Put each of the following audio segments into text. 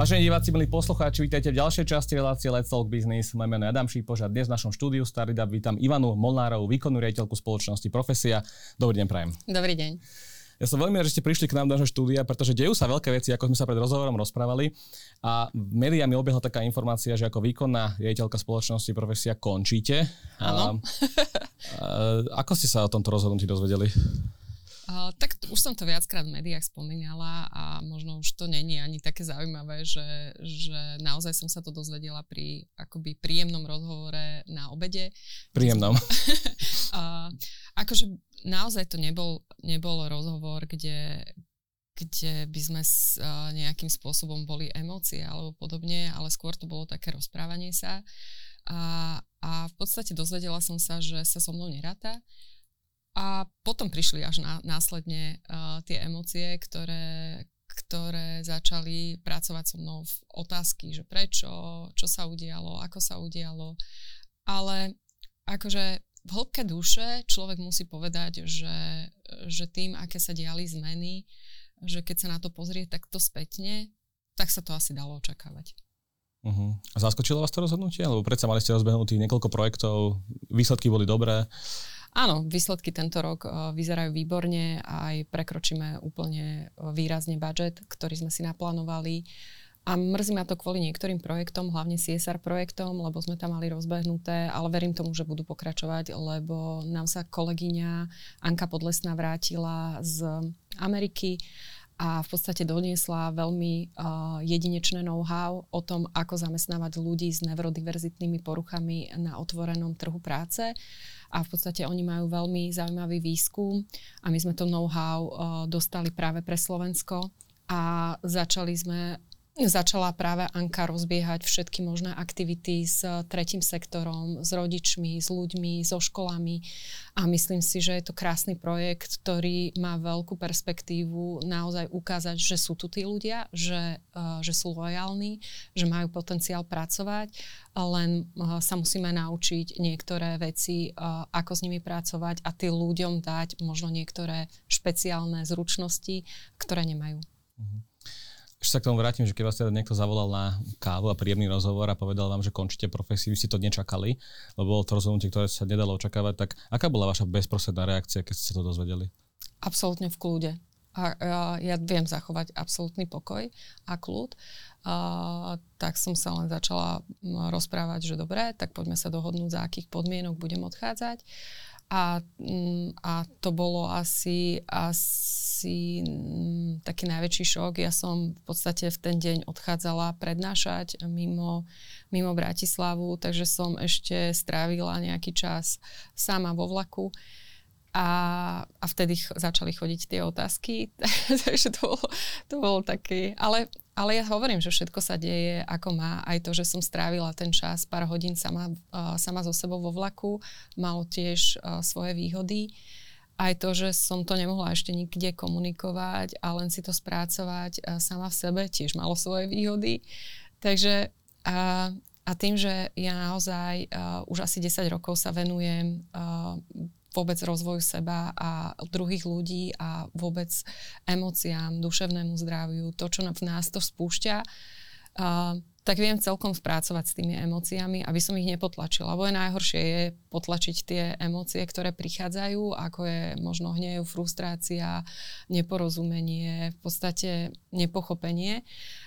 Vážení diváci, milí poslucháči, vítajte v ďalšej časti relácie Let's Talk Business. Moje meno je Adam Šípoš a dnes v našom štúdiu Staridab vítam Ivanu Molnárovú, výkonnú riaditeľku spoločnosti Profesia. Dobrý deň, prajem. Dobrý deň. Ja som veľmi rád, že ste prišli k nám do nášho štúdia, pretože dejú sa veľké veci, ako sme sa pred rozhovorom rozprávali. A v médiách mi obiehla taká informácia, že ako výkonná riaditeľka spoločnosti Profesia končíte. Áno. ako ste sa o tomto rozhodnutí dozvedeli? Uh, tak už som to viackrát v médiách spomínala a možno už to není ani také zaujímavé, že, že naozaj som sa to dozvedela pri akoby príjemnom rozhovore na obede. Príjemnom. uh, akože naozaj to nebol, nebol rozhovor, kde, kde by sme s, uh, nejakým spôsobom boli emócie alebo podobne, ale skôr to bolo také rozprávanie sa. A, a v podstate dozvedela som sa, že sa so mnou neráta. A potom prišli až na, následne uh, tie emócie, ktoré, ktoré začali pracovať so mnou v otázky, že prečo, čo sa udialo, ako sa udialo. Ale akože v hĺbke duše človek musí povedať, že, že tým, aké sa diali zmeny, že keď sa na to pozrie takto spätne, tak sa to asi dalo očakávať. Uh-huh. A zaskočilo vás to rozhodnutie? Lebo predsa mali ste rozbehnutých niekoľko projektov, výsledky boli dobré. Áno, výsledky tento rok uh, vyzerajú výborne aj prekročíme úplne výrazne budget, ktorý sme si naplánovali. A mrzí ma to kvôli niektorým projektom, hlavne CSR projektom, lebo sme tam mali rozbehnuté, ale verím tomu, že budú pokračovať, lebo nám sa kolegyňa Anka Podlesná vrátila z Ameriky a v podstate doniesla veľmi uh, jedinečné know-how o tom, ako zamestnávať ľudí s neurodiverzitnými poruchami na otvorenom trhu práce. A v podstate oni majú veľmi zaujímavý výskum a my sme to know-how uh, dostali práve pre Slovensko a začali sme začala práve Anka rozbiehať všetky možné aktivity s tretím sektorom, s rodičmi, s ľuďmi, so školami a myslím si, že je to krásny projekt, ktorý má veľkú perspektívu naozaj ukázať, že sú tu tí ľudia, že, uh, že sú lojálni, že majú potenciál pracovať, len uh, sa musíme naučiť niektoré veci, ako s nimi pracovať a tým ľuďom dať možno niektoré špeciálne zručnosti, ktoré nemajú. Mm-hmm. Ešte sa k tomu vrátim, že keď vás teda niekto zavolal na kávu a príjemný rozhovor a povedal vám, že končíte profesiu, vy ste to nečakali, lebo bolo to rozhodnutie, ktoré sa nedalo očakávať, tak aká bola vaša bezprostredná reakcia, keď ste sa to dozvedeli? Absolútne v kľude. A ja, ja viem zachovať absolútny pokoj a kľud. A, tak som sa len začala rozprávať, že dobre, tak poďme sa dohodnúť, za akých podmienok budem odchádzať. A, a to bolo asi, asi mm, taký najväčší šok. Ja som v podstate v ten deň odchádzala prednášať mimo, mimo Bratislavu, takže som ešte strávila nejaký čas sama vo vlaku. A, a vtedy ch- začali chodiť tie otázky, takže to bolo, to bolo také, ale, ale ja hovorím, že všetko sa deje ako má, aj to, že som strávila ten čas pár hodín sama, uh, sama so sebou vo vlaku, malo tiež uh, svoje výhody, aj to, že som to nemohla ešte nikde komunikovať a len si to spracovať uh, sama v sebe, tiež malo svoje výhody, takže uh, a tým, že ja naozaj uh, už asi 10 rokov sa venujem uh, vôbec rozvoju seba a druhých ľudí a vôbec emóciám, duševnému zdraviu, to, čo v nás to spúšťa, uh, tak viem celkom spracovať s tými emóciami, aby som ich nepotlačila. Lebo je najhoršie je potlačiť tie emócie, ktoré prichádzajú, ako je možno hnev, frustrácia, neporozumenie, v podstate nepochopenie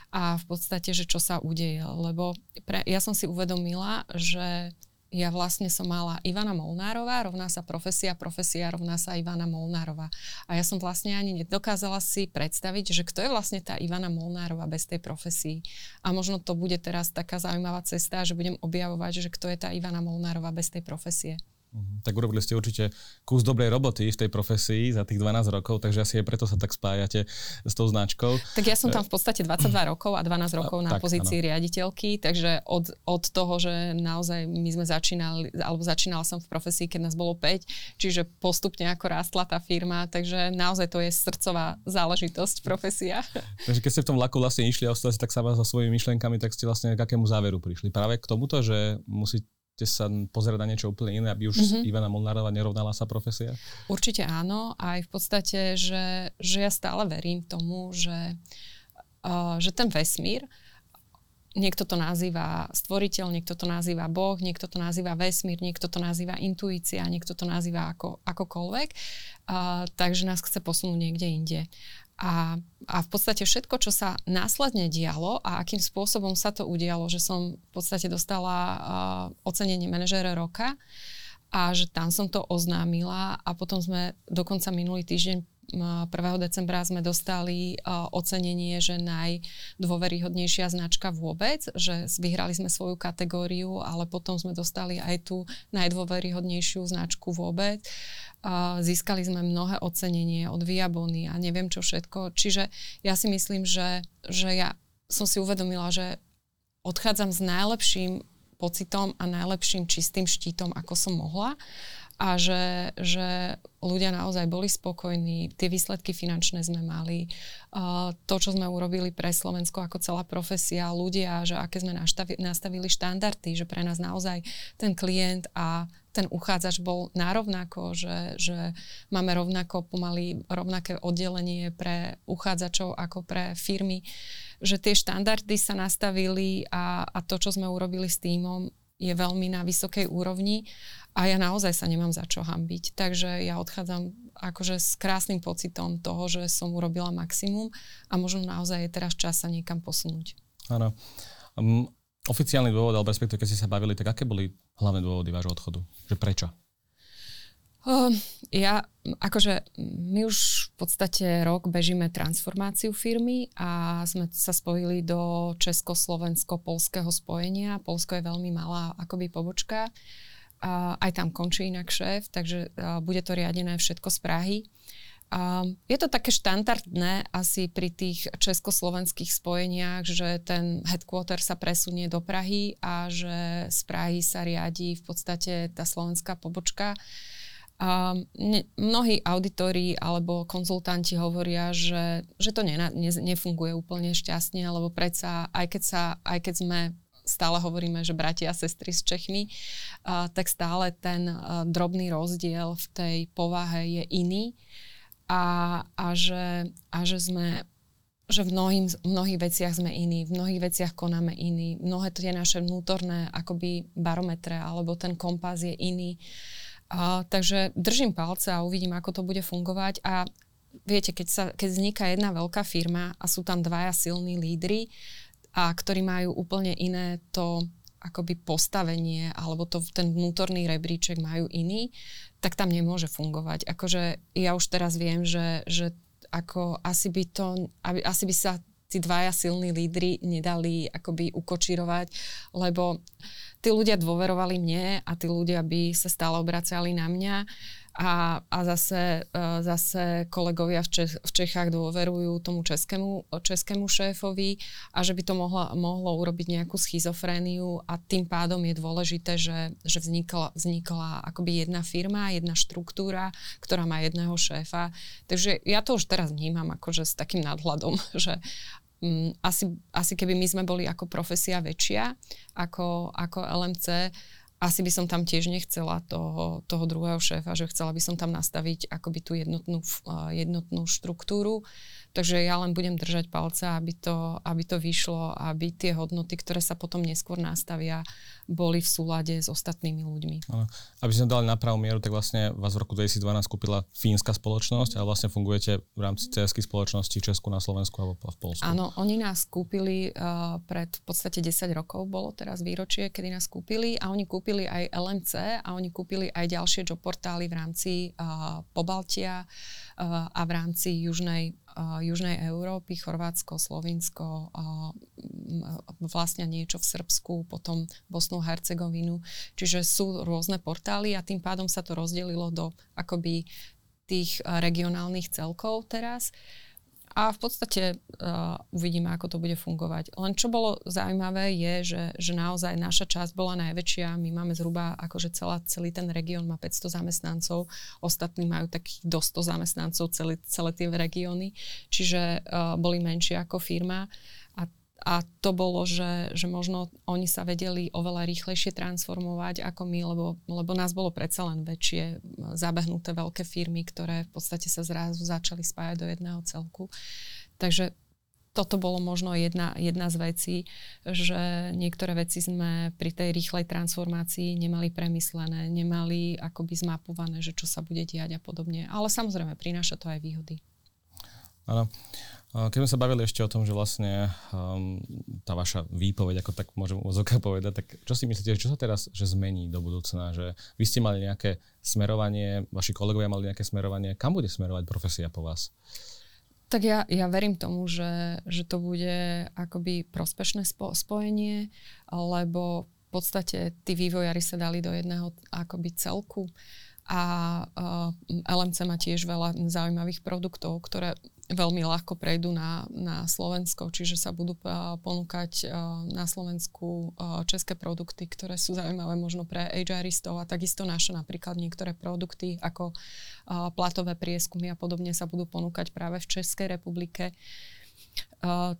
a v podstate, že čo sa udeje. Lebo pre, ja som si uvedomila, že ja vlastne som mala Ivana Molnárová, rovná sa profesia, profesia rovná sa Ivana Molnárová. A ja som vlastne ani nedokázala si predstaviť, že kto je vlastne tá Ivana Molnárová bez tej profesii. A možno to bude teraz taká zaujímavá cesta, že budem objavovať, že kto je tá Ivana Molnárová bez tej profesie. Mhm. Tak urobili ste určite kus dobrej roboty v tej profesii za tých 12 rokov, takže asi aj preto sa tak spájate s tou značkou. Tak ja som tam v podstate 22 rokov a 12 rokov na tak, pozícii ano. riaditeľky, takže od, od toho, že naozaj my sme začínali, alebo začínala som v profesii, keď nás bolo 5, čiže postupne ako rástla tá firma, takže naozaj to je srdcová záležitosť, profesia. Takže keď ste v tom vlaku vlastne išli a ostali tak sama so svojimi myšlienkami, tak ste vlastne k akému záveru prišli? Práve k tomuto, že musí, ste sa pozerať na niečo úplne iné, aby už mm-hmm. Ivana Molnárova nerovnala sa profesia? Určite áno. Aj v podstate, že, že ja stále verím tomu, že, uh, že ten vesmír niekto to nazýva stvoriteľ, niekto to nazýva Boh, niekto to nazýva vesmír, niekto to nazýva intuícia, niekto to nazýva ako, akokoľvek. Uh, takže nás chce posunúť niekde inde. A, a v podstate všetko, čo sa následne dialo a akým spôsobom sa to udialo, že som v podstate dostala uh, ocenenie manažéra roka a že tam som to oznámila a potom sme dokonca minulý týždeň 1. decembra sme dostali ocenenie, že najdôveryhodnejšia značka vôbec, že vyhrali sme svoju kategóriu, ale potom sme dostali aj tú najdôveryhodnejšiu značku vôbec. Získali sme mnohé ocenenie od Viabony a neviem čo všetko. Čiže ja si myslím, že, že ja som si uvedomila, že odchádzam s najlepším pocitom a najlepším čistým štítom, ako som mohla a že, že ľudia naozaj boli spokojní, tie výsledky finančné sme mali, to, čo sme urobili pre Slovensko ako celá profesia, ľudia, že aké sme nastavi, nastavili štandardy, že pre nás naozaj ten klient a ten uchádzač bol narovnako, že, že máme rovnako pomaly rovnaké oddelenie pre uchádzačov ako pre firmy, že tie štandardy sa nastavili a, a to, čo sme urobili s týmom, je veľmi na vysokej úrovni a ja naozaj sa nemám za čo hambiť. Takže ja odchádzam akože s krásnym pocitom toho, že som urobila maximum a možno naozaj je teraz čas sa niekam posunúť. Áno. Um, oficiálny dôvod, alebo respektíve, keď ste sa bavili, tak aké boli hlavné dôvody vášho odchodu? Že prečo? Uh, ja, akože my už v podstate rok bežíme transformáciu firmy a sme sa spojili do česko-slovensko-polského spojenia. Polsko je veľmi malá akoby pobočka a aj tam končí inak šéf, takže bude to riadené všetko z Prahy. Je to také štandardné asi pri tých československých spojeniach, že ten headquarter sa presunie do Prahy a že z Prahy sa riadi v podstate tá slovenská pobočka. A mnohí auditori alebo konzultanti hovoria, že, že to ne, ne, nefunguje úplne šťastne, lebo predsa aj keď, sa, aj keď sme stále hovoríme, že bratia a sestry s Čechmi, uh, tak stále ten uh, drobný rozdiel v tej povahe je iný. A, a, že, a že sme že v mnohým, v mnohých veciach sme iní, v mnohých veciach konáme iní, mnohé tie naše vnútorné akoby barometre alebo ten kompas je iný. Uh, takže držím palce a uvidím, ako to bude fungovať. A viete, keď, sa, keď vzniká jedna veľká firma a sú tam dvaja silní lídry, a ktorí majú úplne iné to akoby postavenie alebo to, ten vnútorný rebríček majú iný, tak tam nemôže fungovať. Akože ja už teraz viem, že, že ako asi by to, aby, asi by sa tí dvaja silní lídry nedali akoby ukočirovať, lebo tí ľudia dôverovali mne a tí ľudia by sa stále obracali na mňa a, a zase, uh, zase kolegovia v, Čech, v Čechách dôverujú tomu českému, českému šéfovi a že by to mohlo, mohlo urobiť nejakú schizofréniu a tým pádom je dôležité, že, že vznikla, vznikla akoby jedna firma, jedna štruktúra, ktorá má jedného šéfa. Takže ja to už teraz vnímam akože s takým nadhľadom, že um, asi, asi keby my sme boli ako profesia väčšia, ako, ako LMC, asi by som tam tiež nechcela toho, toho druhého šéfa, že chcela by som tam nastaviť akoby tú jednotnú, jednotnú štruktúru. Takže ja len budem držať palce, aby to, aby to vyšlo, aby tie hodnoty, ktoré sa potom neskôr nastavia, boli v súlade s ostatnými ľuďmi. Ano. Aby sme dali na pravú mieru, tak vlastne vás v roku 2012 kúpila fínska spoločnosť a vlastne fungujete v rámci cs spoločnosti v Česku, na Slovensku alebo v Polsku. Áno, oni nás kúpili uh, pred v podstate 10 rokov, bolo teraz výročie, kedy nás kúpili a oni kúpili aj LMC a oni kúpili aj ďalšie job portály v rámci uh, Pobaltia uh, a v rámci Južnej Južnej Európy, Chorvátsko, Slovinsko, vlastne niečo v Srbsku, potom Bosnu, Hercegovinu. Čiže sú rôzne portály a tým pádom sa to rozdelilo do akoby tých regionálnych celkov teraz. A v podstate uh, uvidíme, ako to bude fungovať. Len čo bolo zaujímavé je, že, že naozaj naša časť bola najväčšia. My máme zhruba, akože celá, celý ten región má 500 zamestnancov, ostatní majú takých do 100 zamestnancov, celé, celé tie regióny, čiže uh, boli menšie ako firma. A to bolo, že, že možno oni sa vedeli oveľa rýchlejšie transformovať ako my, lebo, lebo nás bolo predsa len väčšie zabehnuté veľké firmy, ktoré v podstate sa zrazu začali spájať do jedného celku. Takže toto bolo možno jedna, jedna z vecí, že niektoré veci sme pri tej rýchlej transformácii nemali premyslené, nemali akoby zmapované, že čo sa bude diať a podobne. Ale samozrejme, prináša to aj výhody. Áno. Keď sme sa bavili ešte o tom, že vlastne um, tá vaša výpoveď, ako tak môžem úzokách povedať, tak čo si myslíte, čo sa teraz že zmení do budúcna? Že vy ste mali nejaké smerovanie, vaši kolegovia mali nejaké smerovanie, kam bude smerovať profesia po vás? Tak ja, ja verím tomu, že, že to bude akoby prospešné spo, spojenie, lebo v podstate tí vývojári sa dali do jedného akoby celku a uh, LMC má tiež veľa zaujímavých produktov, ktoré veľmi ľahko prejdú na, na Slovensko, čiže sa budú uh, ponúkať uh, na Slovensku uh, české produkty, ktoré sú zaujímavé možno pre HRistov a takisto naše napríklad niektoré produkty ako platové prieskumy a podobne sa budú ponúkať práve v Českej republike.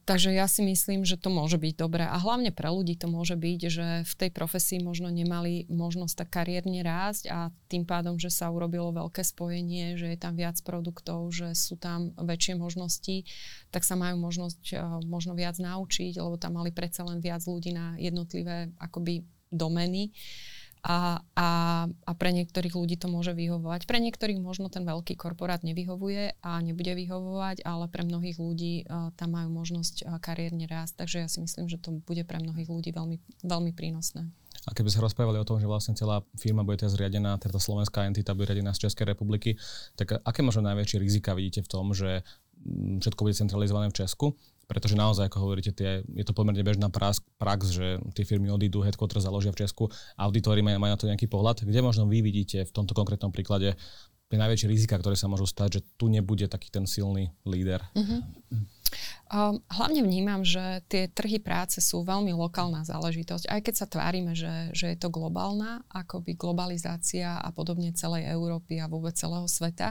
Takže ja si myslím, že to môže byť dobré. A hlavne pre ľudí to môže byť, že v tej profesii možno nemali možnosť tak kariérne rásť a tým pádom, že sa urobilo veľké spojenie, že je tam viac produktov, že sú tam väčšie možnosti, tak sa majú možnosť uh, možno viac naučiť, lebo tam mali predsa len viac ľudí na jednotlivé akoby domeny. Uh, a, a, a pre niektorých ľudí to môže vyhovovať. Pre niektorých možno ten veľký korporát nevyhovuje a nebude vyhovovať, ale pre mnohých ľudí uh, tam majú možnosť uh, kariérne rásť. Takže ja si myslím, že to bude pre mnohých ľudí veľmi, veľmi prínosné. A keby sa rozprávali o tom, že vlastne celá firma bude teraz zriadená, teda slovenská entita bude zriadená z Českej republiky, tak aké možno najväčšie rizika vidíte v tom, že všetko bude centralizované v Česku pretože naozaj, ako hovoríte, tie, je to pomerne bežná prax, že tie firmy odídu, headquarter založia v Česku, auditori majú, majú na to nejaký pohľad. Kde možno vy vidíte v tomto konkrétnom príklade tie najväčšie rizika, ktoré sa môžu stať, že tu nebude taký ten silný líder? Um, hlavne vnímam, že tie trhy práce sú veľmi lokálna záležitosť. Aj keď sa tvárime, že, že je to globálna, akoby globalizácia a podobne celej Európy a vôbec celého sveta,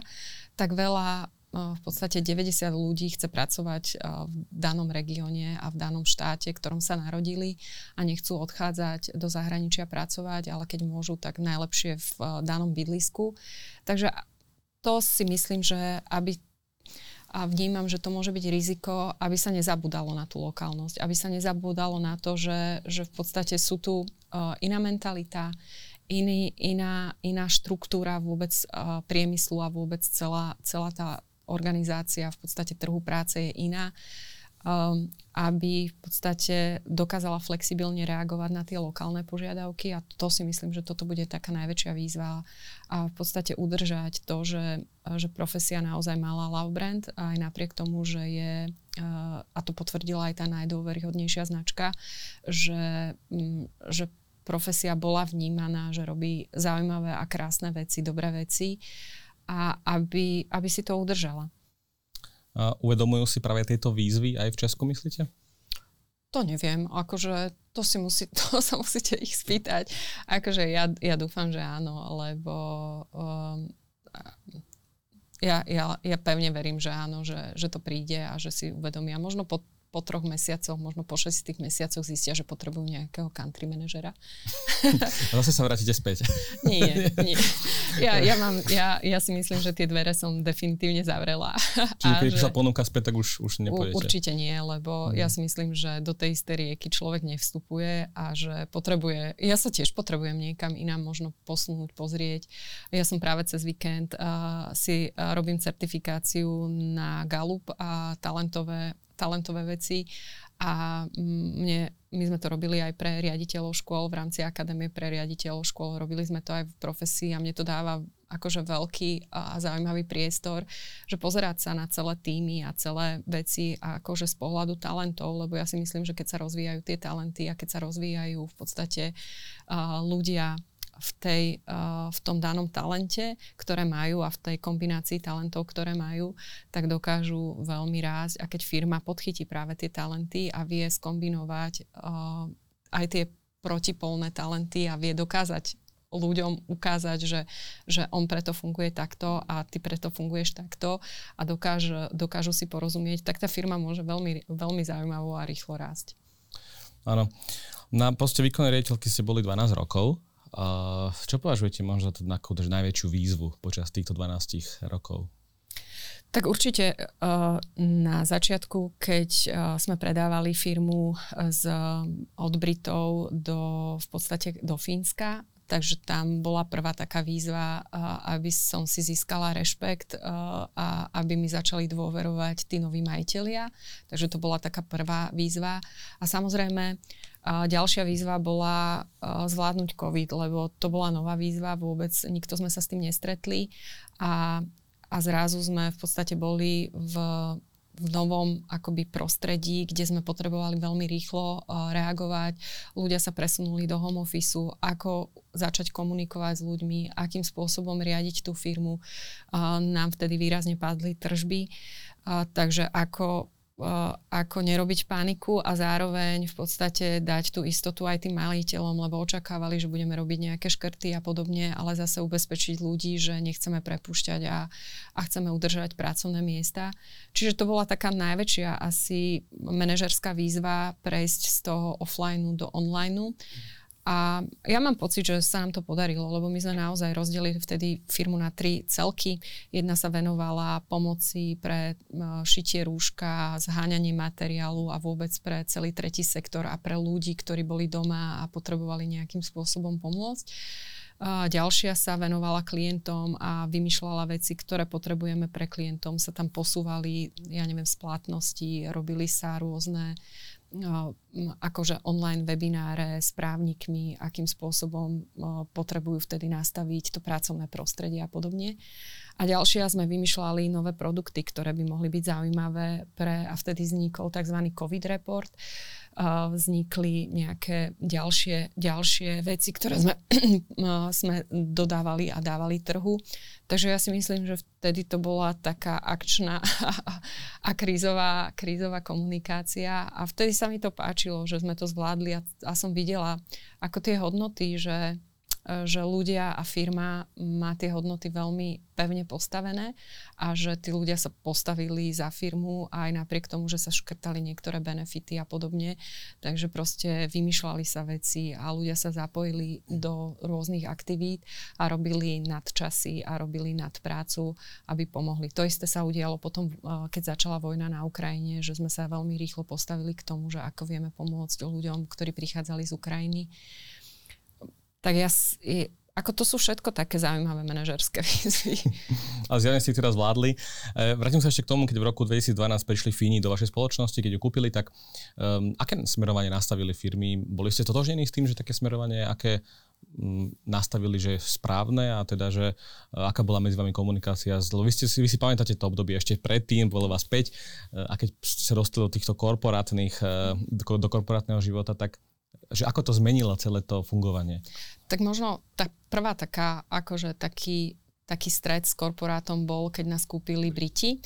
tak veľa v podstate 90 ľudí chce pracovať v danom regióne a v danom štáte, v ktorom sa narodili a nechcú odchádzať do zahraničia pracovať, ale keď môžu, tak najlepšie v danom bydlisku. Takže to si myslím, že aby a vnímam, že to môže byť riziko, aby sa nezabudalo na tú lokálnosť, aby sa nezabudalo na to, že, že v podstate sú tu uh, iná mentalita, iný, iná, iná štruktúra vôbec uh, priemyslu a vôbec celá, celá tá organizácia v podstate trhu práce je iná, um, aby v podstate dokázala flexibilne reagovať na tie lokálne požiadavky a to si myslím, že toto bude taká najväčšia výzva a v podstate udržať to, že, že profesia naozaj mala love brand aj napriek tomu, že je uh, a to potvrdila aj tá najdôveryhodnejšia značka, že, um, že profesia bola vnímaná, že robí zaujímavé a krásne veci, dobré veci a aby, aby si to udržala. A uvedomujú si práve tieto výzvy aj v Česku, myslíte? To neviem, akože to, si musí, to sa musíte ich spýtať. Akože ja, ja dúfam, že áno, lebo um, ja, ja, ja pevne verím, že áno, že, že to príde a že si uvedomia. Možno po po troch mesiacoch, možno po šestých mesiacoch zistia, že potrebujú nejakého country manažera. A zase sa vrátite späť. nie, nie. Ja, ja, mám, ja, ja si myslím, že tie dvere som definitívne zavrela. Čiže keď sa ponúka späť, tak už, už nepôjdete. Určite nie, lebo mm. ja si myslím, že do tej isté rieky človek nevstupuje a že potrebuje, ja sa tiež potrebujem niekam inám možno posunúť, pozrieť. Ja som práve cez víkend uh, si uh, robím certifikáciu na Galup a talentové talentové veci a mne, my sme to robili aj pre riaditeľov škôl v rámci Akadémie pre riaditeľov škôl. Robili sme to aj v profesii a mne to dáva akože veľký a zaujímavý priestor, že pozerať sa na celé týmy a celé veci a akože z pohľadu talentov, lebo ja si myslím, že keď sa rozvíjajú tie talenty a keď sa rozvíjajú v podstate uh, ľudia v, tej, uh, v tom danom talente, ktoré majú a v tej kombinácii talentov, ktoré majú, tak dokážu veľmi rásť. A keď firma podchytí práve tie talenty a vie skombinovať uh, aj tie protipolné talenty a vie dokázať ľuďom ukázať, že, že on preto funguje takto a ty preto funguješ takto a dokáž, dokážu si porozumieť, tak tá firma môže veľmi, veľmi zaujímavo a rýchlo rásť. Áno. Na poste výkonnej riaditeľky ste boli 12 rokov. Uh, čo považujete možno na najväčšiu výzvu počas týchto 12 rokov? Tak určite na začiatku, keď sme predávali firmu z, od Britov do, v podstate do Fínska, takže tam bola prvá taká výzva, aby som si získala rešpekt a aby mi začali dôverovať tí noví majiteľia. Takže to bola taká prvá výzva. A samozrejme, a ďalšia výzva bola zvládnuť COVID, lebo to bola nová výzva, vôbec nikto sme sa s tým nestretli a, a zrazu sme v podstate boli v, v novom akoby prostredí, kde sme potrebovali veľmi rýchlo uh, reagovať. Ľudia sa presunuli do home office, ako začať komunikovať s ľuďmi, akým spôsobom riadiť tú firmu. Nám vtedy výrazne padli tržby, takže ako ako nerobiť paniku a zároveň v podstate dať tú istotu aj tým majiteľom, lebo očakávali, že budeme robiť nejaké škrty a podobne, ale zase ubezpečiť ľudí, že nechceme prepúšťať a, a chceme udržať pracovné miesta. Čiže to bola taká najväčšia asi manažerská výzva prejsť z toho offline do online. A ja mám pocit, že sa nám to podarilo, lebo my sme naozaj rozdelili vtedy firmu na tri celky. Jedna sa venovala pomoci pre šitie rúška, zháňanie materiálu a vôbec pre celý tretí sektor a pre ľudí, ktorí boli doma a potrebovali nejakým spôsobom pomôcť. A ďalšia sa venovala klientom a vymýšľala veci, ktoré potrebujeme pre klientom. Sa tam posúvali, ja neviem, splátnosti, robili sa rôzne akože online webináre s právnikmi, akým spôsobom potrebujú vtedy nastaviť to pracovné prostredie a podobne. A ďalšia sme vymýšľali nové produkty, ktoré by mohli byť zaujímavé pre, a vtedy vznikol tzv. COVID report, vznikli nejaké ďalšie, ďalšie veci, ktoré sme, sme dodávali a dávali trhu. Takže ja si myslím, že vtedy to bola taká akčná a krízová, krízová komunikácia a vtedy sa mi to páčilo, že sme to zvládli a, a som videla, ako tie hodnoty, že že ľudia a firma má tie hodnoty veľmi pevne postavené a že tí ľudia sa postavili za firmu aj napriek tomu, že sa škrtali niektoré benefity a podobne. Takže proste vymýšľali sa veci a ľudia sa zapojili do rôznych aktivít a robili nadčasy a robili nadprácu, aby pomohli. To isté sa udialo potom, e, keď začala vojna na Ukrajine, že sme sa veľmi rýchlo postavili k tomu, že ako vieme pomôcť ľuďom, ktorí prichádzali z Ukrajiny tak ja, ako to sú všetko také zaujímavé manažerské výzvy. A zjavne ste ich teraz zvládli. E, vrátim sa ešte k tomu, keď v roku 2012 prišli Fíni do vašej spoločnosti, keď ju kúpili, tak um, aké smerovanie nastavili firmy? Boli ste totožnení s tým, že také smerovanie, aké um, nastavili, že je správne a teda, že uh, aká bola medzi vami komunikácia? Vy, ste vy si pamätáte to obdobie ešte predtým, bolo vás 5 uh, a keď sa dostali do týchto korporátnych, do, do korporátneho života, tak že ako to zmenilo celé to fungovanie? Tak možno tá prvá taká, akože taký, taký stred s korporátom bol, keď nás kúpili Briti.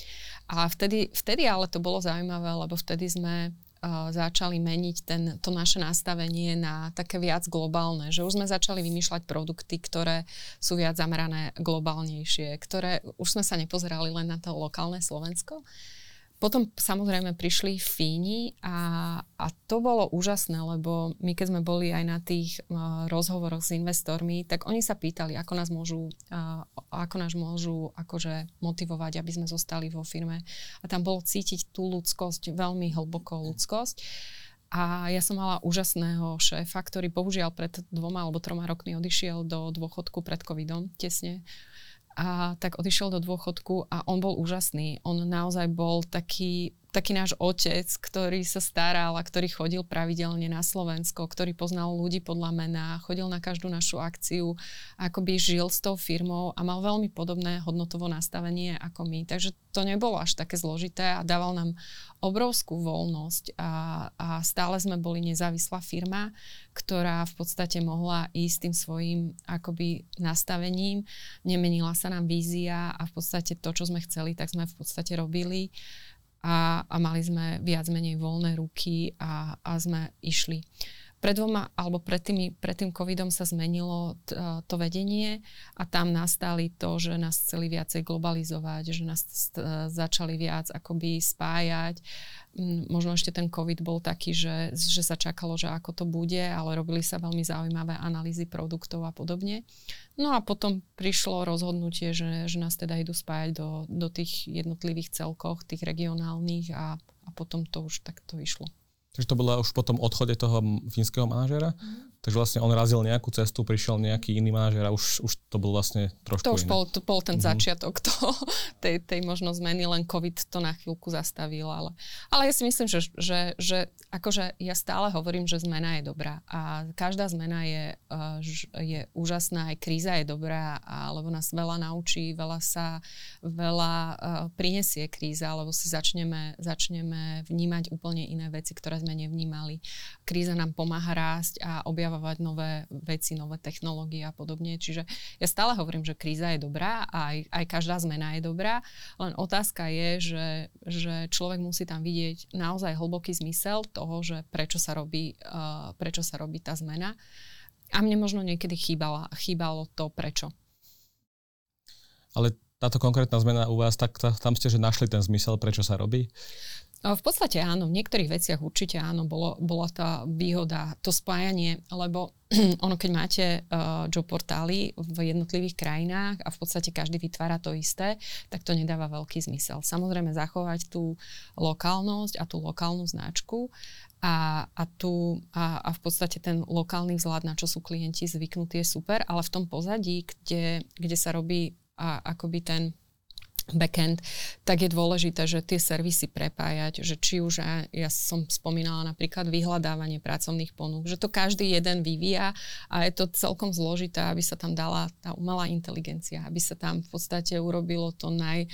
A vtedy, vtedy ale to bolo zaujímavé, lebo vtedy sme uh, začali meniť ten, to naše nastavenie na také viac globálne, že už sme začali vymýšľať produkty, ktoré sú viac zamerané globálnejšie, ktoré už sme sa nepozerali len na to lokálne Slovensko, potom samozrejme prišli Fíni a, a to bolo úžasné, lebo my keď sme boli aj na tých uh, rozhovoroch s investormi, tak oni sa pýtali, ako nás môžu, uh, ako nás môžu akože motivovať, aby sme zostali vo firme. A tam bolo cítiť tú ľudskosť, veľmi hlboko ľudskosť. A ja som mala úžasného šéfa, ktorý bohužiaľ pred dvoma alebo troma rokmi odišiel do dôchodku pred covidom, tesne a tak odišiel do dôchodku a on bol úžasný. On naozaj bol taký taký náš otec, ktorý sa staral a ktorý chodil pravidelne na Slovensko, ktorý poznal ľudí podľa mena, chodil na každú našu akciu, akoby žil s tou firmou a mal veľmi podobné hodnotovo nastavenie ako my. Takže to nebolo až také zložité a dával nám obrovskú voľnosť a, a stále sme boli nezávislá firma, ktorá v podstate mohla ísť tým svojim akoby nastavením. Nemenila sa nám vízia a v podstate to, čo sme chceli, tak sme v podstate robili a, a mali sme viac menej voľné ruky a, a sme išli. Pred dvoma alebo pred, tými, pred tým covidom sa zmenilo t, to vedenie a tam nastali to, že nás chceli viacej globalizovať, že nás st- začali viac akoby spájať. Možno ešte ten covid bol taký, že, že sa čakalo, že ako to bude, ale robili sa veľmi zaujímavé analýzy produktov a podobne. No a potom prišlo rozhodnutie, že, že nás teda idú spájať do, do tých jednotlivých celkoch, tých regionálnych a, a potom to už takto išlo. Takže to bola už po tom odchode toho fínskeho manažera. Mm. Takže vlastne on razil nejakú cestu, prišiel nejaký iný manažer a už, už to bol vlastne trošku To už iné. bol, to bol ten mm-hmm. začiatok to, tej, tej možno zmeny, len COVID to na chvíľku zastavil. Ale, ale ja si myslím, že, že, že akože ja stále hovorím, že zmena je dobrá a každá zmena je, uh, je úžasná, aj kríza je dobrá, a, lebo nás veľa naučí, veľa sa, veľa uh, prinesie kríza, lebo si začneme, začneme vnímať úplne iné veci, ktoré sme nevnímali. Kríza nám pomáha rásť a objavovať objavovať nové veci, nové technológie a podobne. Čiže ja stále hovorím, že kríza je dobrá a aj, aj každá zmena je dobrá, len otázka je, že, že človek musí tam vidieť naozaj hlboký zmysel toho, že prečo sa robí, uh, prečo sa robí tá zmena. A mne možno niekedy chýbala, chýbalo to prečo. Ale táto konkrétna zmena u vás, tak tam ste, že našli ten zmysel, prečo sa robí? V podstate áno, v niektorých veciach určite áno, bolo, bola tá výhoda, to spájanie, lebo ono, keď máte uh, job portály v jednotlivých krajinách a v podstate každý vytvára to isté, tak to nedáva veľký zmysel. Samozrejme zachovať tú lokálnosť a tú lokálnu značku a, a, tu, a, a v podstate ten lokálny vzhľad, na čo sú klienti zvyknutí, je super, ale v tom pozadí, kde, kde sa robí a, akoby ten backend, tak je dôležité, že tie servisy prepájať, že či už, ja som spomínala napríklad vyhľadávanie pracovných ponúk, že to každý jeden vyvíja a je to celkom zložité, aby sa tam dala tá umelá inteligencia, aby sa tam v podstate urobilo to naj,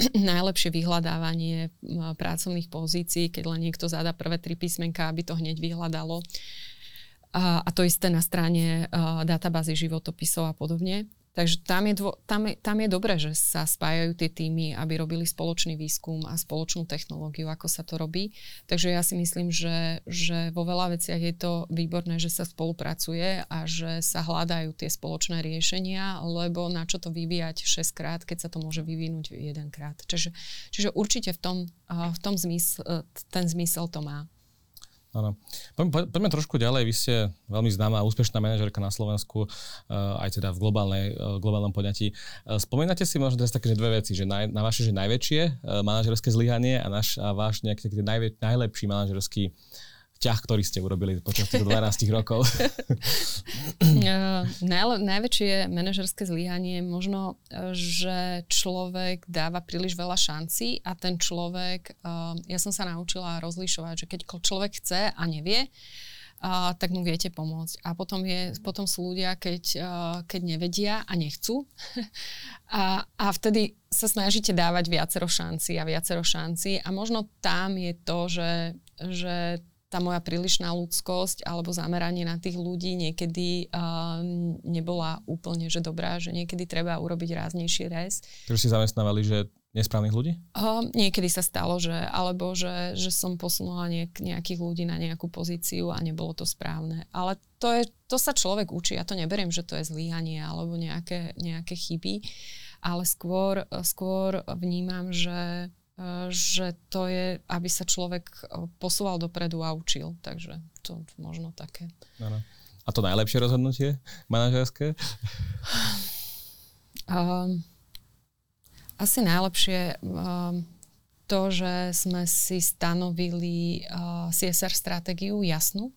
najlepšie vyhľadávanie pracovných pozícií, keď len niekto zadá prvé tri písmenka, aby to hneď vyhľadalo. A, a to isté na strane uh, databázy životopisov a podobne. Takže tam je, dvo, tam, je, tam je dobré, že sa spájajú tie týmy, aby robili spoločný výskum a spoločnú technológiu, ako sa to robí. Takže ja si myslím, že, že vo veľa veciach je to výborné, že sa spolupracuje a že sa hľadajú tie spoločné riešenia, lebo na čo to vyvíjať 6 krát, keď sa to môže vyvinúť jedenkrát. Čiže, čiže určite v tom, v tom zmysl, ten zmysel to má. Áno. Poďme, poďme trošku ďalej. Vy ste veľmi známa úspešná manažerka na Slovensku, uh, aj teda v globálnej, uh, globálnom poňatí. Uh, spomínate si možno teraz také dve veci, že naj, na vaše že najväčšie uh, manažerské zlyhanie a, a váš nejaký taký najlepší manažerský ťah, ktorý ste urobili počas tých 12 rokov? Najle, najväčšie manažerské zlyhanie je možno, že človek dáva príliš veľa šancí a ten človek, ja som sa naučila rozlišovať, že keď človek chce a nevie, tak mu viete pomôcť. A potom, je, potom sú ľudia, keď, a, keď nevedia a nechcú. a, a vtedy sa snažíte dávať viacero šancí a viacero šancí. A možno tam je to, že, že tá moja prílišná ľudskosť alebo zameranie na tých ľudí niekedy uh, nebola úplne že dobrá, že niekedy treba urobiť ráznejší rez. Takže si zamestnávali, že nesprávnych ľudí? Uh, niekedy sa stalo, že alebo že, že som posunula niek- nejakých ľudí na nejakú pozíciu a nebolo to správne. Ale to, je, to sa človek učí. Ja to neberiem, že to je zlíhanie alebo nejaké, nejaké chyby, ale skôr, skôr vnímam, že že to je, aby sa človek e, posúval dopredu a učil. Takže to možno také. Ano. A to najlepšie rozhodnutie manažerské? Um, asi najlepšie um, to, že sme si stanovili uh, CSR stratégiu jasnú,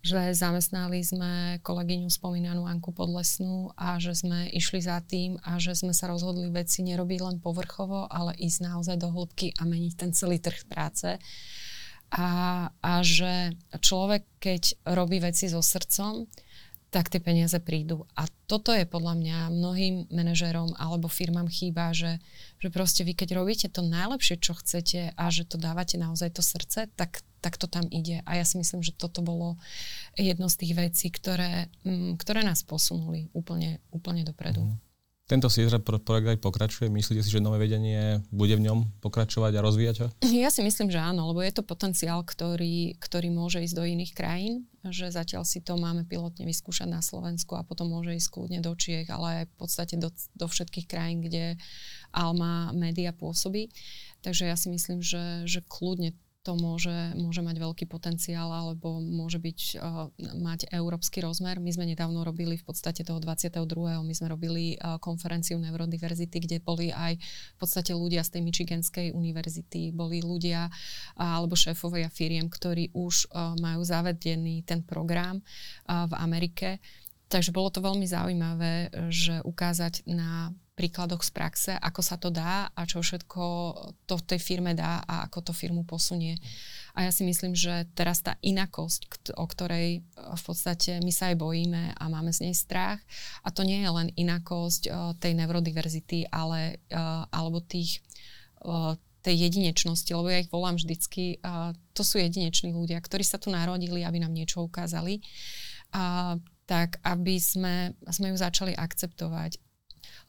že zamestnali sme kolegyňu spomínanú Anku Podlesnú a že sme išli za tým a že sme sa rozhodli veci nerobiť len povrchovo, ale ísť naozaj do hĺbky a meniť ten celý trh práce. A, a že človek, keď robí veci so srdcom, tak tie peniaze prídu. A toto je podľa mňa mnohým manažerom alebo firmám chýba, že, že proste vy keď robíte to najlepšie, čo chcete a že to dávate naozaj to srdce, tak, tak to tam ide. A ja si myslím, že toto bolo jedno z tých vecí, ktoré, m, mm, ktoré nás posunuli úplne, úplne dopredu. Mm. Tento CSR projekt aj pokračuje? Myslíte si, že nové vedenie bude v ňom pokračovať a rozvíjať ho? Ja si myslím, že áno, lebo je to potenciál, ktorý, ktorý môže ísť do iných krajín že zatiaľ si to máme pilotne vyskúšať na Slovensku a potom môže ísť kľudne do Čiech, ale aj v podstate do, do všetkých krajín, kde Alma Media pôsobí. Takže ja si myslím, že, že kľudne to môže, môže mať veľký potenciál alebo môže byť, uh, mať európsky rozmer. My sme nedávno robili v podstate toho 22. My sme robili uh, konferenciu Neurodiverzity, kde boli aj v podstate ľudia z tej Michiganskej univerzity, boli ľudia uh, alebo šéfovia firiem, ktorí už uh, majú zavedený ten program uh, v Amerike. Takže bolo to veľmi zaujímavé, že ukázať na príkladoch z praxe, ako sa to dá a čo všetko to v tej firme dá a ako to firmu posunie. A ja si myslím, že teraz tá inakosť, o ktorej e, v podstate my sa aj bojíme a máme z nej strach, a to nie je len inakosť e, tej neurodiverzity, ale, e, alebo tých tej jedinečnosti, lebo ja ich volám vždycky, to sú jedineční ľudia, ktorí sa tu narodili, aby nám niečo ukázali, a, tak aby sme, sme ju začali akceptovať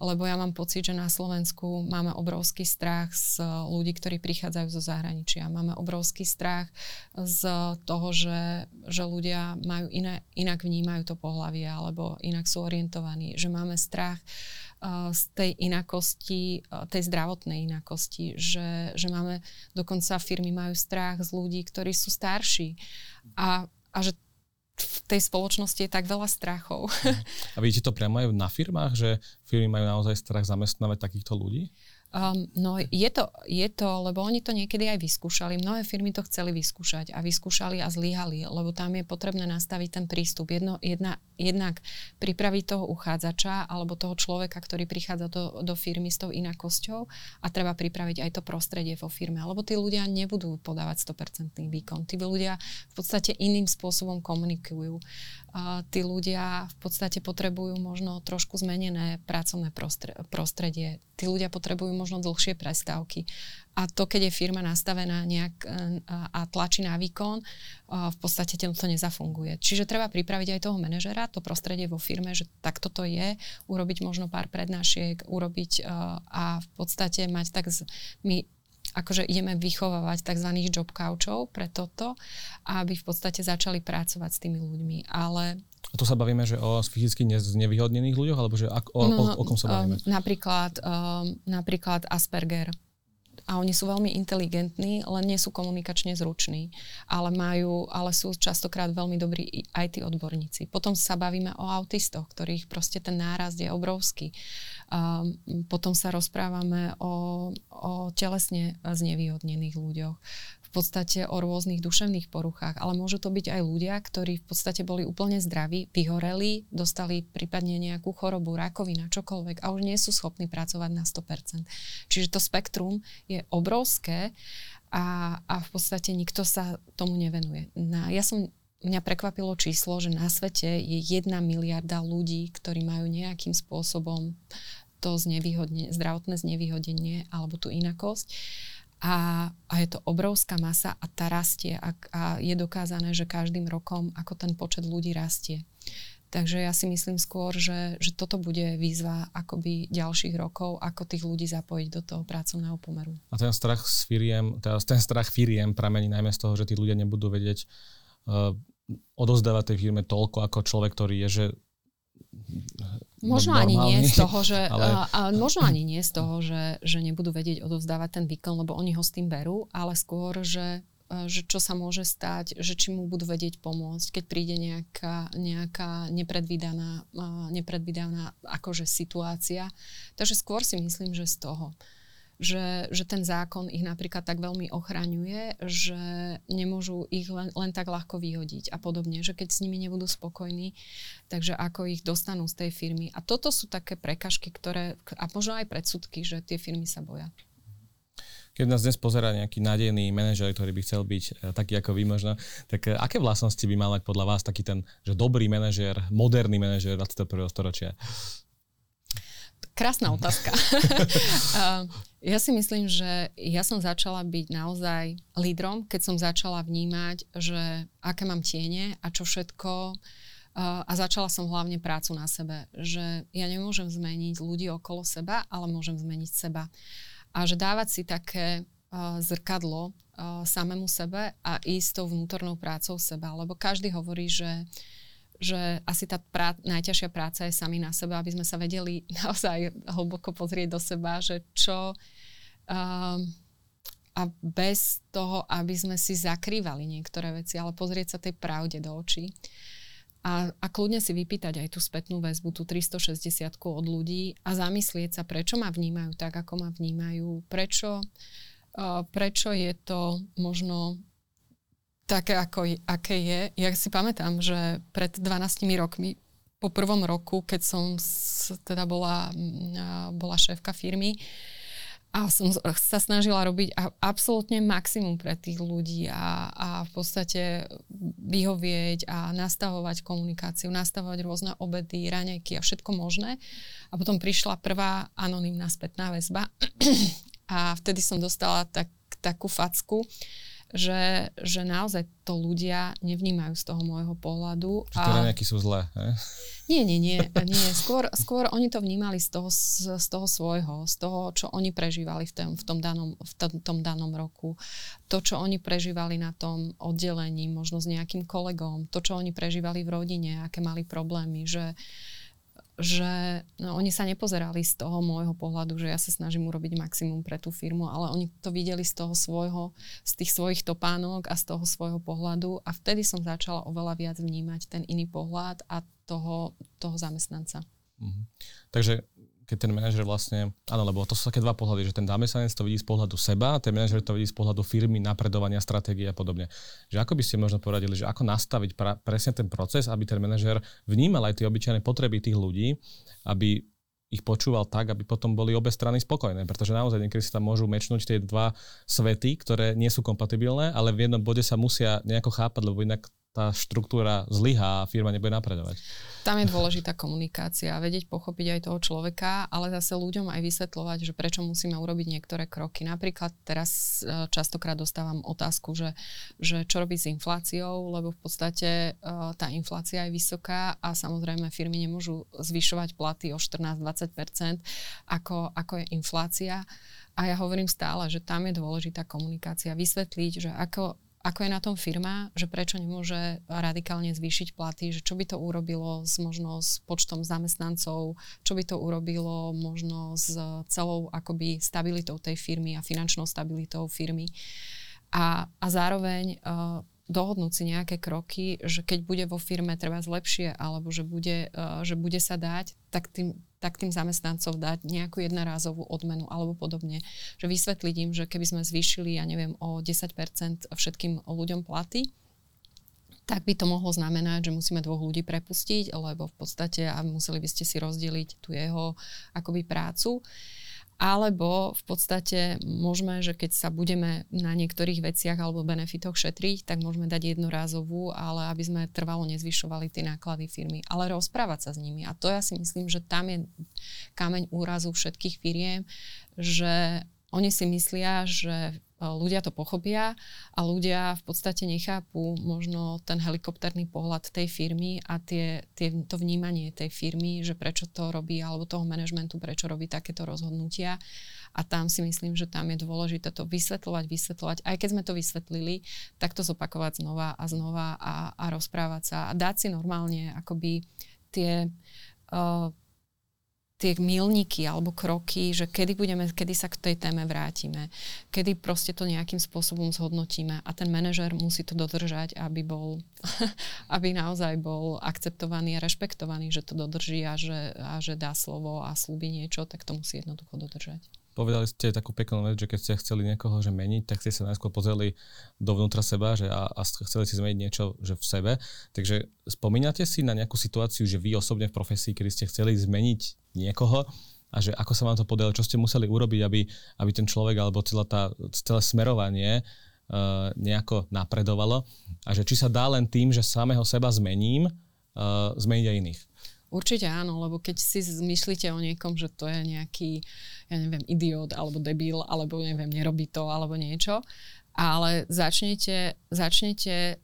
lebo ja mám pocit, že na Slovensku máme obrovský strach z ľudí, ktorí prichádzajú zo zahraničia. Máme obrovský strach z toho, že, že ľudia majú iné, inak vnímajú to pohlavie alebo inak sú orientovaní. Že máme strach uh, z tej inakosti, uh, tej zdravotnej inakosti, že, že máme, dokonca firmy majú strach z ľudí, ktorí sú starší. A, a že tej spoločnosti je tak veľa strachov. A vidíte to priamo aj na firmách, že firmy majú naozaj strach zamestnávať takýchto ľudí? Um, no je to, je to, lebo oni to niekedy aj vyskúšali. Mnohé firmy to chceli vyskúšať a vyskúšali a zlyhali, lebo tam je potrebné nastaviť ten prístup. Jedno, jedna, jednak pripraviť toho uchádzača alebo toho človeka, ktorý prichádza do, do firmy s tou inakosťou a treba pripraviť aj to prostredie vo firme, lebo tí ľudia nebudú podávať 100% výkon. Tí ľudia v podstate iným spôsobom komunikujú. Uh, tí ľudia v podstate potrebujú možno trošku zmenené pracovné prostredie. Tí ľudia potrebujú možno dlhšie prestávky. A to, keď je firma nastavená nejak e, a tlačí na výkon, e, v podstate to nezafunguje. Čiže treba pripraviť aj toho manažera, to prostredie vo firme, že takto to je, urobiť možno pár prednášiek, urobiť e, a v podstate mať tak... Z, my akože ideme vychovávať tzv. job couchov pre toto, aby v podstate začali pracovať s tými ľuďmi. Ale a tu sa bavíme, že o fyzicky znevýhodnených ľuďoch, alebo že ak, o, no, o, o kom sa bavíme? Um, napríklad, um, napríklad Asperger. A oni sú veľmi inteligentní, len nie sú komunikačne zruční. Ale, majú, ale sú častokrát veľmi dobrí aj tí odborníci. Potom sa bavíme o autistoch, ktorých proste ten nárast je obrovský. Um, potom sa rozprávame o, o telesne znevýhodnených ľuďoch v podstate o rôznych duševných poruchách, ale môžu to byť aj ľudia, ktorí v podstate boli úplne zdraví, vyhoreli, dostali prípadne nejakú chorobu, rakovina, čokoľvek a už nie sú schopní pracovať na 100%. Čiže to spektrum je obrovské a, a v podstate nikto sa tomu nevenuje. Na, ja som mňa prekvapilo číslo, že na svete je jedna miliarda ľudí, ktorí majú nejakým spôsobom to znevýhodne, zdravotné znevýhodnenie alebo tú inakosť a, a je to obrovská masa a tá rastie a, a je dokázané, že každým rokom ako ten počet ľudí rastie. Takže ja si myslím skôr, že, že toto bude výzva akoby ďalších rokov, ako tých ľudí zapojiť do toho pracovného pomeru. A ten strach s firiem, teda ten strach firiem pramení najmä z toho, že tí ľudia nebudú vedieť uh, odozdávať tej firme toľko ako človek, ktorý je, že Možno ani nie z toho, že, ale... a, a možno ani nie z toho, že, že nebudú vedieť odovzdávať ten výkon, lebo oni ho s tým berú, ale skôr, že že čo sa môže stať, že či mu budú vedieť pomôcť, keď príde nejaká, nejaká nepredvídaná, nepredvídaná akože situácia. Takže skôr si myslím, že z toho že, že ten zákon ich napríklad tak veľmi ochraňuje, že nemôžu ich len, len tak ľahko vyhodiť a podobne, že keď s nimi nebudú spokojní, takže ako ich dostanú z tej firmy. A toto sú také prekažky, ktoré, a možno aj predsudky, že tie firmy sa boja. Keď nás dnes pozera nejaký nádejný manažer, ktorý by chcel byť e, taký ako vy možno, tak e, aké vlastnosti by mal podľa vás taký ten, že dobrý manažer, moderný manažer 21. storočia? Krásna otázka. ja si myslím, že ja som začala byť naozaj lídrom, keď som začala vnímať, že aké mám tiene a čo všetko a začala som hlavne prácu na sebe, že ja nemôžem zmeniť ľudí okolo seba, ale môžem zmeniť seba. A že dávať si také zrkadlo uh, samému sebe a ísť tou vnútornou prácou seba. Lebo každý hovorí, že že asi tá prá- najťažšia práca je sami na seba, aby sme sa vedeli naozaj hlboko pozrieť do seba, že čo... Um, a bez toho, aby sme si zakrývali niektoré veci, ale pozrieť sa tej pravde do očí. A, a kľudne si vypýtať aj tú spätnú väzbu, tú 360 od ľudí a zamyslieť sa, prečo ma vnímajú tak, ako ma vnímajú, prečo, uh, prečo je to možno také, ako, aké je. Ja si pamätám, že pred 12 rokmi, po prvom roku, keď som teda bola, bola šéfka firmy, a som sa snažila robiť absolútne maximum pre tých ľudí a, a v podstate vyhovieť a nastavovať komunikáciu, nastavovať rôzne obedy, raňajky a všetko možné. A potom prišla prvá anonimná spätná väzba a vtedy som dostala tak, takú facku, že, že naozaj to ľudia nevnímajú z toho môjho pohľadu. Že a... nejakí sú zlé, he? Nie, nie, nie. nie. Skôr, skôr oni to vnímali z toho, z, z toho svojho, z toho, čo oni prežívali v tom, v, tom danom, v tom, tom danom roku. To, čo oni prežívali na tom oddelení, možno s nejakým kolegom, to, čo oni prežívali v rodine, aké mali problémy, že uh, že no, oni sa nepozerali z toho môjho pohľadu, že ja sa snažím urobiť maximum pre tú firmu, ale oni to videli z toho svojho, z tých svojich topánok a z toho svojho pohľadu a vtedy som začala oveľa viac vnímať ten iný pohľad a toho, toho zamestnanca. Mhm. Takže keď ten manažer vlastne, áno, lebo to sú také dva pohľady, že ten zamestnanec to vidí z pohľadu seba, ten manažer to vidí z pohľadu firmy, napredovania, stratégie a podobne. Že ako by ste možno poradili, že ako nastaviť pra, presne ten proces, aby ten manažer vnímal aj tie obyčajné potreby tých ľudí, aby ich počúval tak, aby potom boli obe strany spokojné, pretože naozaj niekedy sa tam môžu mečnúť tie dva svety, ktoré nie sú kompatibilné, ale v jednom bode sa musia nejako chápať, lebo inak tá štruktúra zlyhá a firma nebude napredovať. Tam je dôležitá komunikácia, vedieť pochopiť aj toho človeka, ale zase ľuďom aj vysvetľovať, že prečo musíme urobiť niektoré kroky. Napríklad teraz e, častokrát dostávam otázku, že, že čo robiť s infláciou, lebo v podstate e, tá inflácia je vysoká a samozrejme firmy nemôžu zvyšovať platy o 14-20%, ako, ako je inflácia. A ja hovorím stále, že tam je dôležitá komunikácia, vysvetliť, že ako ako je na tom firma, že prečo nemôže radikálne zvýšiť platy, že čo by to urobilo s možno s počtom zamestnancov, čo by to urobilo možno s celou akoby stabilitou tej firmy a finančnou stabilitou firmy. A, a zároveň uh, dohodnúť si nejaké kroky, že keď bude vo firme treba zlepšie, alebo že bude, uh, že bude sa dať, tak tým, tak tým zamestnancov dať nejakú jednorázovú odmenu alebo podobne. Že vysvetliť im, že keby sme zvýšili, ja neviem, o 10% všetkým ľuďom platy, tak by to mohlo znamenať, že musíme dvoch ľudí prepustiť, lebo v podstate a museli by ste si rozdeliť tú jeho akoby prácu. Uh, alebo v podstate môžeme, že keď sa budeme na niektorých veciach alebo benefitoch šetriť, tak môžeme dať jednorázovú, ale aby sme trvalo nezvyšovali tie náklady firmy. Ale rozprávať sa s nimi. A to ja si myslím, že tam je kameň úrazu všetkých firiem, že oni si myslia, že ľudia to pochopia a ľudia v podstate nechápu možno ten helikopterný pohľad tej firmy a tie, tie, to vnímanie tej firmy, že prečo to robí, alebo toho manažmentu, prečo robí takéto rozhodnutia. A tam si myslím, že tam je dôležité to vysvetľovať, vysvetľovať. Aj keď sme to vysvetlili, tak to zopakovať znova a znova a, a rozprávať sa a dať si normálne akoby tie uh, tie milníky alebo kroky, že kedy, budeme, kedy sa k tej téme vrátime, kedy proste to nejakým spôsobom zhodnotíme a ten manažer musí to dodržať, aby bol, aby naozaj bol akceptovaný a rešpektovaný, že to dodrží a že, a že dá slovo a slúbi niečo, tak to musí jednoducho dodržať. Povedali ste takú peknú vec, že keď ste chceli niekoho že meniť, tak ste sa najskôr pozreli dovnútra seba že a, a chceli si zmeniť niečo že v sebe. Takže spomínate si na nejakú situáciu, že vy osobne v profesii, kedy ste chceli zmeniť niekoho a že ako sa vám to podalo, čo ste museli urobiť, aby, aby ten človek alebo celá tá, celé smerovanie uh, nejako napredovalo a že či sa dá len tým, že samého seba zmením, uh, zmeniť aj iných. Určite áno, lebo keď si zmyšlíte o niekom, že to je nejaký, ja neviem, idiot alebo debil, alebo neviem, nerobí to, alebo niečo, ale začnete, začnete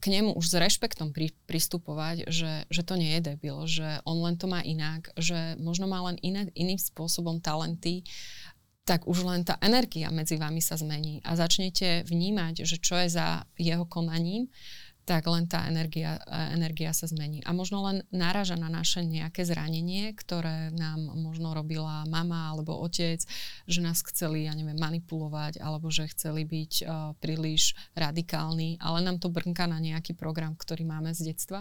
k nemu už s rešpektom pri, pristupovať, že, že to nie je debil, že on len to má inak, že možno má len iné, iným spôsobom talenty, tak už len tá energia medzi vami sa zmení. A začnete vnímať, že čo je za jeho konaním, tak len tá energia, energia sa zmení. A možno len náraža na naše nejaké zranenie, ktoré nám možno robila mama alebo otec, že nás chceli, ja neviem, manipulovať, alebo že chceli byť uh, príliš radikálni, ale nám to brnká na nejaký program, ktorý máme z detstva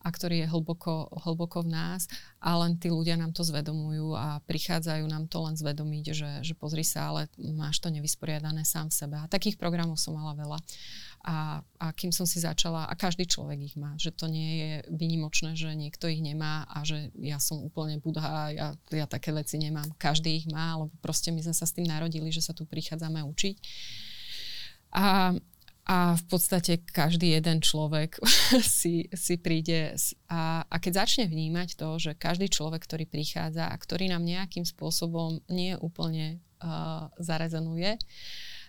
a ktorý je hlboko, hlboko v nás a len tí ľudia nám to zvedomujú a prichádzajú nám to len zvedomiť, že, že pozri sa, ale máš to nevysporiadané sám v sebe. A takých programov som mala veľa. A, a kým som si začala, a každý človek ich má, že to nie je vynimočné, že niekto ich nemá a že ja som úplne budha ja, ja také veci nemám. Každý ich má, alebo proste my sme sa s tým narodili, že sa tu prichádzame učiť. A, a v podstate každý jeden človek si, si príde a, a keď začne vnímať to, že každý človek, ktorý prichádza a ktorý nám nejakým spôsobom nie úplne uh, zarezonuje,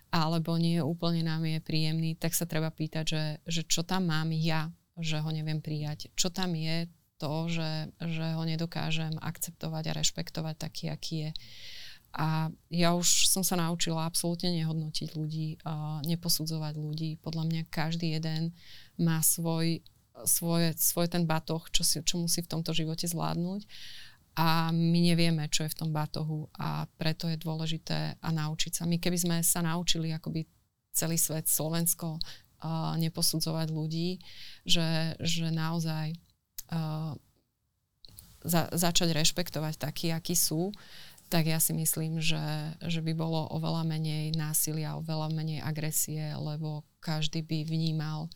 alebo nie úplne nám je príjemný, tak sa treba pýtať, že, že čo tam mám ja, že ho neviem prijať. Čo tam je to, že, že ho nedokážem akceptovať a rešpektovať taký, aký je. A ja už som sa naučila absolútne nehodnotiť ľudí, neposudzovať ľudí. Podľa mňa každý jeden má svoj, svoj, svoj ten batoh, čo, si, čo musí v tomto živote zvládnuť a my nevieme, čo je v tom batohu a preto je dôležité a naučiť sa. My keby sme sa naučili akoby celý svet, Slovensko, uh, neposudzovať ľudí, že, že naozaj uh, za, začať rešpektovať takí, akí sú, tak ja si myslím, že, že by bolo oveľa menej násilia, oveľa menej agresie, lebo každý by vnímal.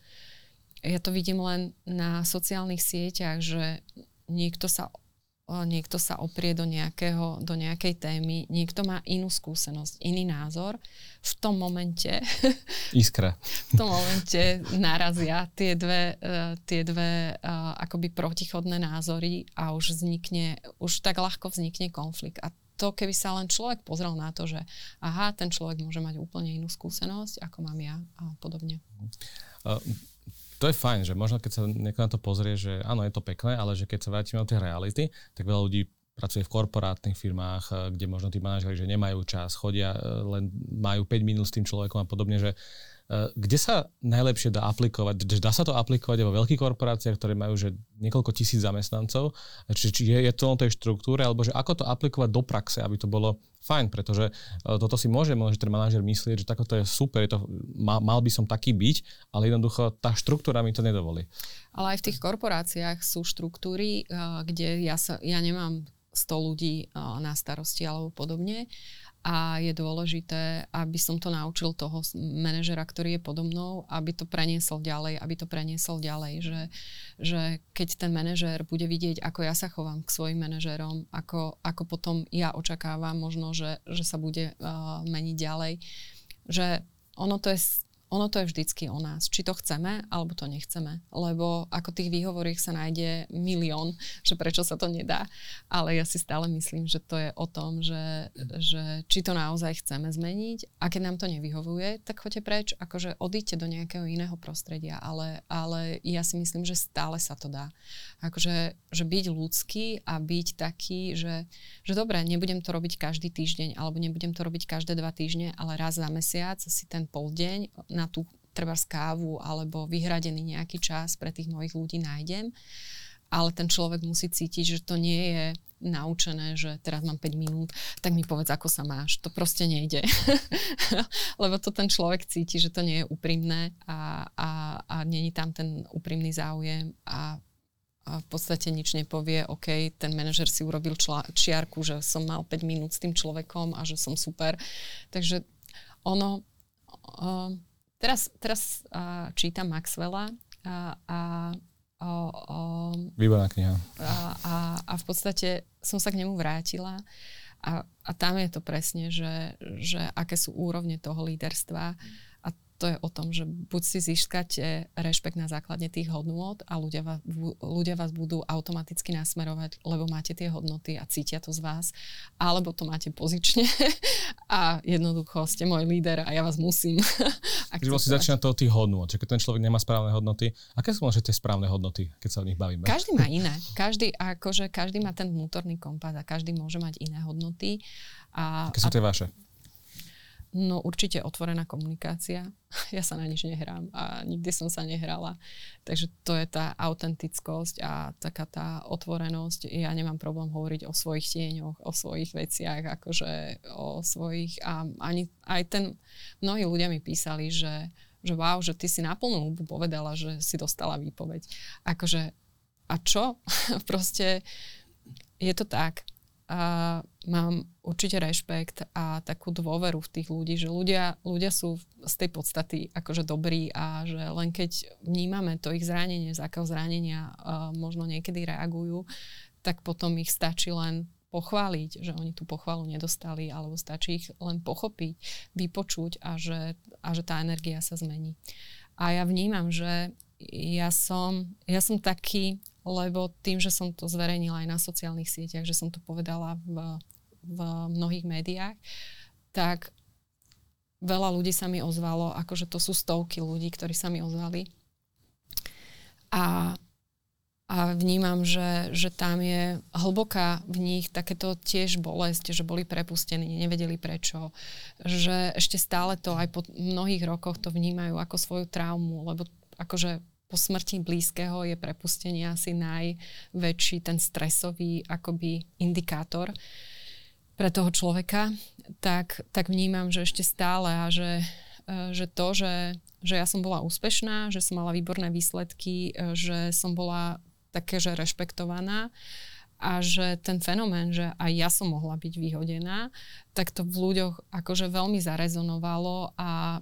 Ja to vidím len na sociálnych sieťach, že niekto sa niekto sa oprie do, nejakého, do nejakej témy, niekto má inú skúsenosť, iný názor, v tom momente... Iskra. v tom momente narazia tie dve, uh, tie dve uh, akoby protichodné názory a už vznikne, už tak ľahko vznikne konflikt. A to, keby sa len človek pozrel na to, že aha, ten človek môže mať úplne inú skúsenosť, ako mám ja a podobne. Uh, to je fajn, že možno keď sa niekto na to pozrie, že áno, je to pekné, ale že keď sa vrátime do tej reality, tak veľa ľudí pracuje v korporátnych firmách, eh, kde možno tí manažeri, že nemajú čas, chodia, eh, len majú 5 minút s tým človekom a podobne, že kde sa najlepšie dá aplikovať? Dá sa to aplikovať vo veľkých korporáciách, ktoré majú že niekoľko tisíc zamestnancov? Či, či je, je to o tej štruktúre, alebo že ako to aplikovať do praxe, aby to bolo fajn, pretože eh, toto si môže, môže ten manažer myslieť, že takoto je super, je to, mal, mal by som taký byť, ale jednoducho tá štruktúra mi to nedovolí. Ale aj v tých korporáciách sú štruktúry, eh, kde ja, sa, ja nemám 100 ľudí na starosti alebo podobne a je dôležité, aby som to naučil toho manažera, ktorý je podo mnou, aby to preniesol ďalej, aby to preniesol ďalej, že, že keď ten manažer bude vidieť, ako ja sa chovám k svojim manažerom, ako, ako potom ja očakávam možno, že, že sa bude uh, meniť ďalej, že ono to je ono to je vždycky o nás, či to chceme, alebo to nechceme. Lebo ako tých výhovoriek sa nájde milión, že prečo sa to nedá. Ale ja si stále myslím, že to je o tom, že, že či to naozaj chceme zmeniť a keď nám to nevyhovuje, tak choďte preč, akože odíďte do nejakého iného prostredia. Ale, ale ja si myslím, že stále sa to dá. Akože že byť ľudský a byť taký, že, že dobre, nebudem to robiť každý týždeň, alebo nebudem to robiť každé dva týždne, ale raz za mesiac si ten pol na na tú treba kávu alebo vyhradený nejaký čas pre tých mojich ľudí nájdem. Ale ten človek musí cítiť, že to nie je naučené, že teraz mám 5 minút, tak mi povedz, ako sa máš. To proste nejde. Lebo to ten človek cíti, že to nie je úprimné a, a, a není tam ten úprimný záujem a a v podstate nič nepovie, OK, ten manažer si urobil čla, čiarku, že som mal 5 minút s tým človekom a že som super. Takže ono, uh, Teraz, teraz uh, čítam Maxwella a, a o, o, Výborná kniha. A, a, a v podstate som sa k nemu vrátila a, a tam je to presne, že, že aké sú úrovne toho líderstva to je o tom, že buď si získate rešpekt na základe tých hodnôt a ľudia vás, ľudia vás budú automaticky nasmerovať, lebo máte tie hodnoty a cítia to z vás, alebo to máte pozične a jednoducho ste môj líder a ja vás musím. Takže vlastne začína to od tých hodnôt, že keď ten človek nemá správne hodnoty, aké sú možno tie správne hodnoty, keď sa o nich bavíme? Každý má iné. Každý, akože každý má ten vnútorný kompas a každý môže mať iné hodnoty. A, aké sú tie vaše? No určite otvorená komunikácia. Ja sa na nič nehrám a nikdy som sa nehrala. Takže to je tá autentickosť a taká tá otvorenosť. Ja nemám problém hovoriť o svojich tieňoch, o svojich veciach, akože o svojich a ani aj ten, mnohí ľudia mi písali, že, že wow, že ty si na plnú hubu povedala, že si dostala výpoveď. Akože a čo? Proste je to tak a mám určite rešpekt a takú dôveru v tých ľudí, že ľudia, ľudia sú z tej podstaty akože dobrí a že len keď vnímame to ich zranenie, z akého zranenia uh, možno niekedy reagujú, tak potom ich stačí len pochváliť, že oni tú pochvalu nedostali, alebo stačí ich len pochopiť, vypočuť a že, a že tá energia sa zmení. A ja vnímam, že ja som, ja som taký lebo tým, že som to zverejnila aj na sociálnych sieťach, že som to povedala v, v mnohých médiách, tak veľa ľudí sa mi ozvalo, akože to sú stovky ľudí, ktorí sa mi ozvali. A, a vnímam, že, že tam je hlboká v nich takéto tiež bolesť, že boli prepustení, nevedeli prečo, že ešte stále to aj po mnohých rokoch to vnímajú ako svoju traumu, lebo akože po smrti blízkeho je prepustenie asi najväčší ten stresový akoby indikátor pre toho človeka, tak, tak vnímam, že ešte stále a že, e, že to, že, že ja som bola úspešná, že som mala výborné výsledky, e, že som bola také, že rešpektovaná a že ten fenomén, že aj ja som mohla byť vyhodená, tak to v ľuďoch akože veľmi zarezonovalo a,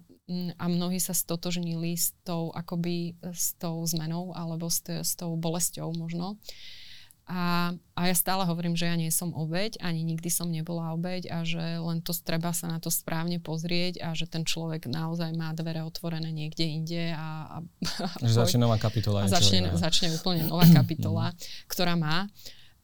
a mnohí sa stotožnili s tou, akoby, s tou zmenou alebo s, t- s tou bolesťou možno. A, a ja stále hovorím, že ja nie som obeď, ani nikdy som nebola obeď a že len to treba sa na to správne pozrieť a že ten človek naozaj má dvere otvorené niekde inde a... a, a že začne nová kapitola. A začne, začne úplne nová kapitola, ktorá má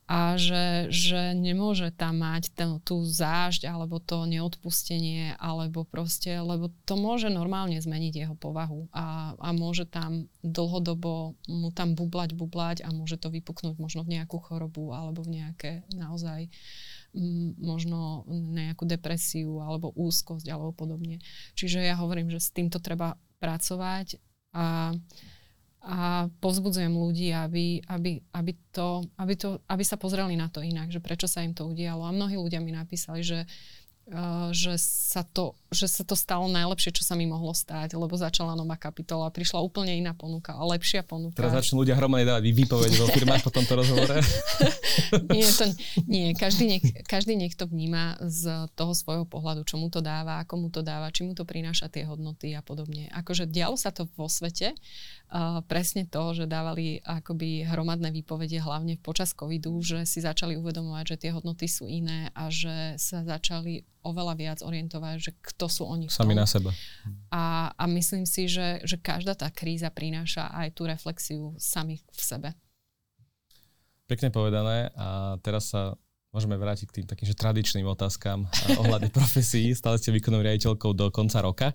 a že, že nemôže tam mať ten, tú zážď alebo to neodpustenie alebo proste, lebo to môže normálne zmeniť jeho povahu a, a môže tam dlhodobo mu tam bublať, bublať a môže to vypuknúť možno v nejakú chorobu alebo v nejaké naozaj možno nejakú depresiu alebo úzkosť alebo podobne. Čiže ja hovorím, že s týmto treba pracovať a a povzbudzujem ľudí, aby, aby, aby, to, aby, to, aby sa pozreli na to inak, že prečo sa im to udialo. A mnohí ľudia mi napísali, že Uh, že, sa to, že sa to stalo najlepšie, čo sa mi mohlo stať, lebo začala nová kapitola, prišla úplne iná ponuka, a lepšia ponuka. Teraz začnú ľudia hromadne dávať výpoveď vo firmách po tomto rozhovore. nie, to, nie každý, nech, každý nech to vníma z toho svojho pohľadu, čo mu to dáva, ako mu to dáva, či mu to prináša tie hodnoty a podobne. Akože dialo sa to vo svete, uh, presne to, že dávali akoby hromadné výpovede hlavne počas covidu, že si začali uvedomovať, že tie hodnoty sú iné a že sa začali oveľa viac orientovať, že kto sú oni. Sami na seba. A, a myslím si, že, že každá tá kríza prináša aj tú reflexiu samých v sebe. Pekne povedané. A teraz sa môžeme vrátiť k tým takým že tradičným otázkam ohľadne profesí. Stále ste výkonnou riaditeľkou do konca roka.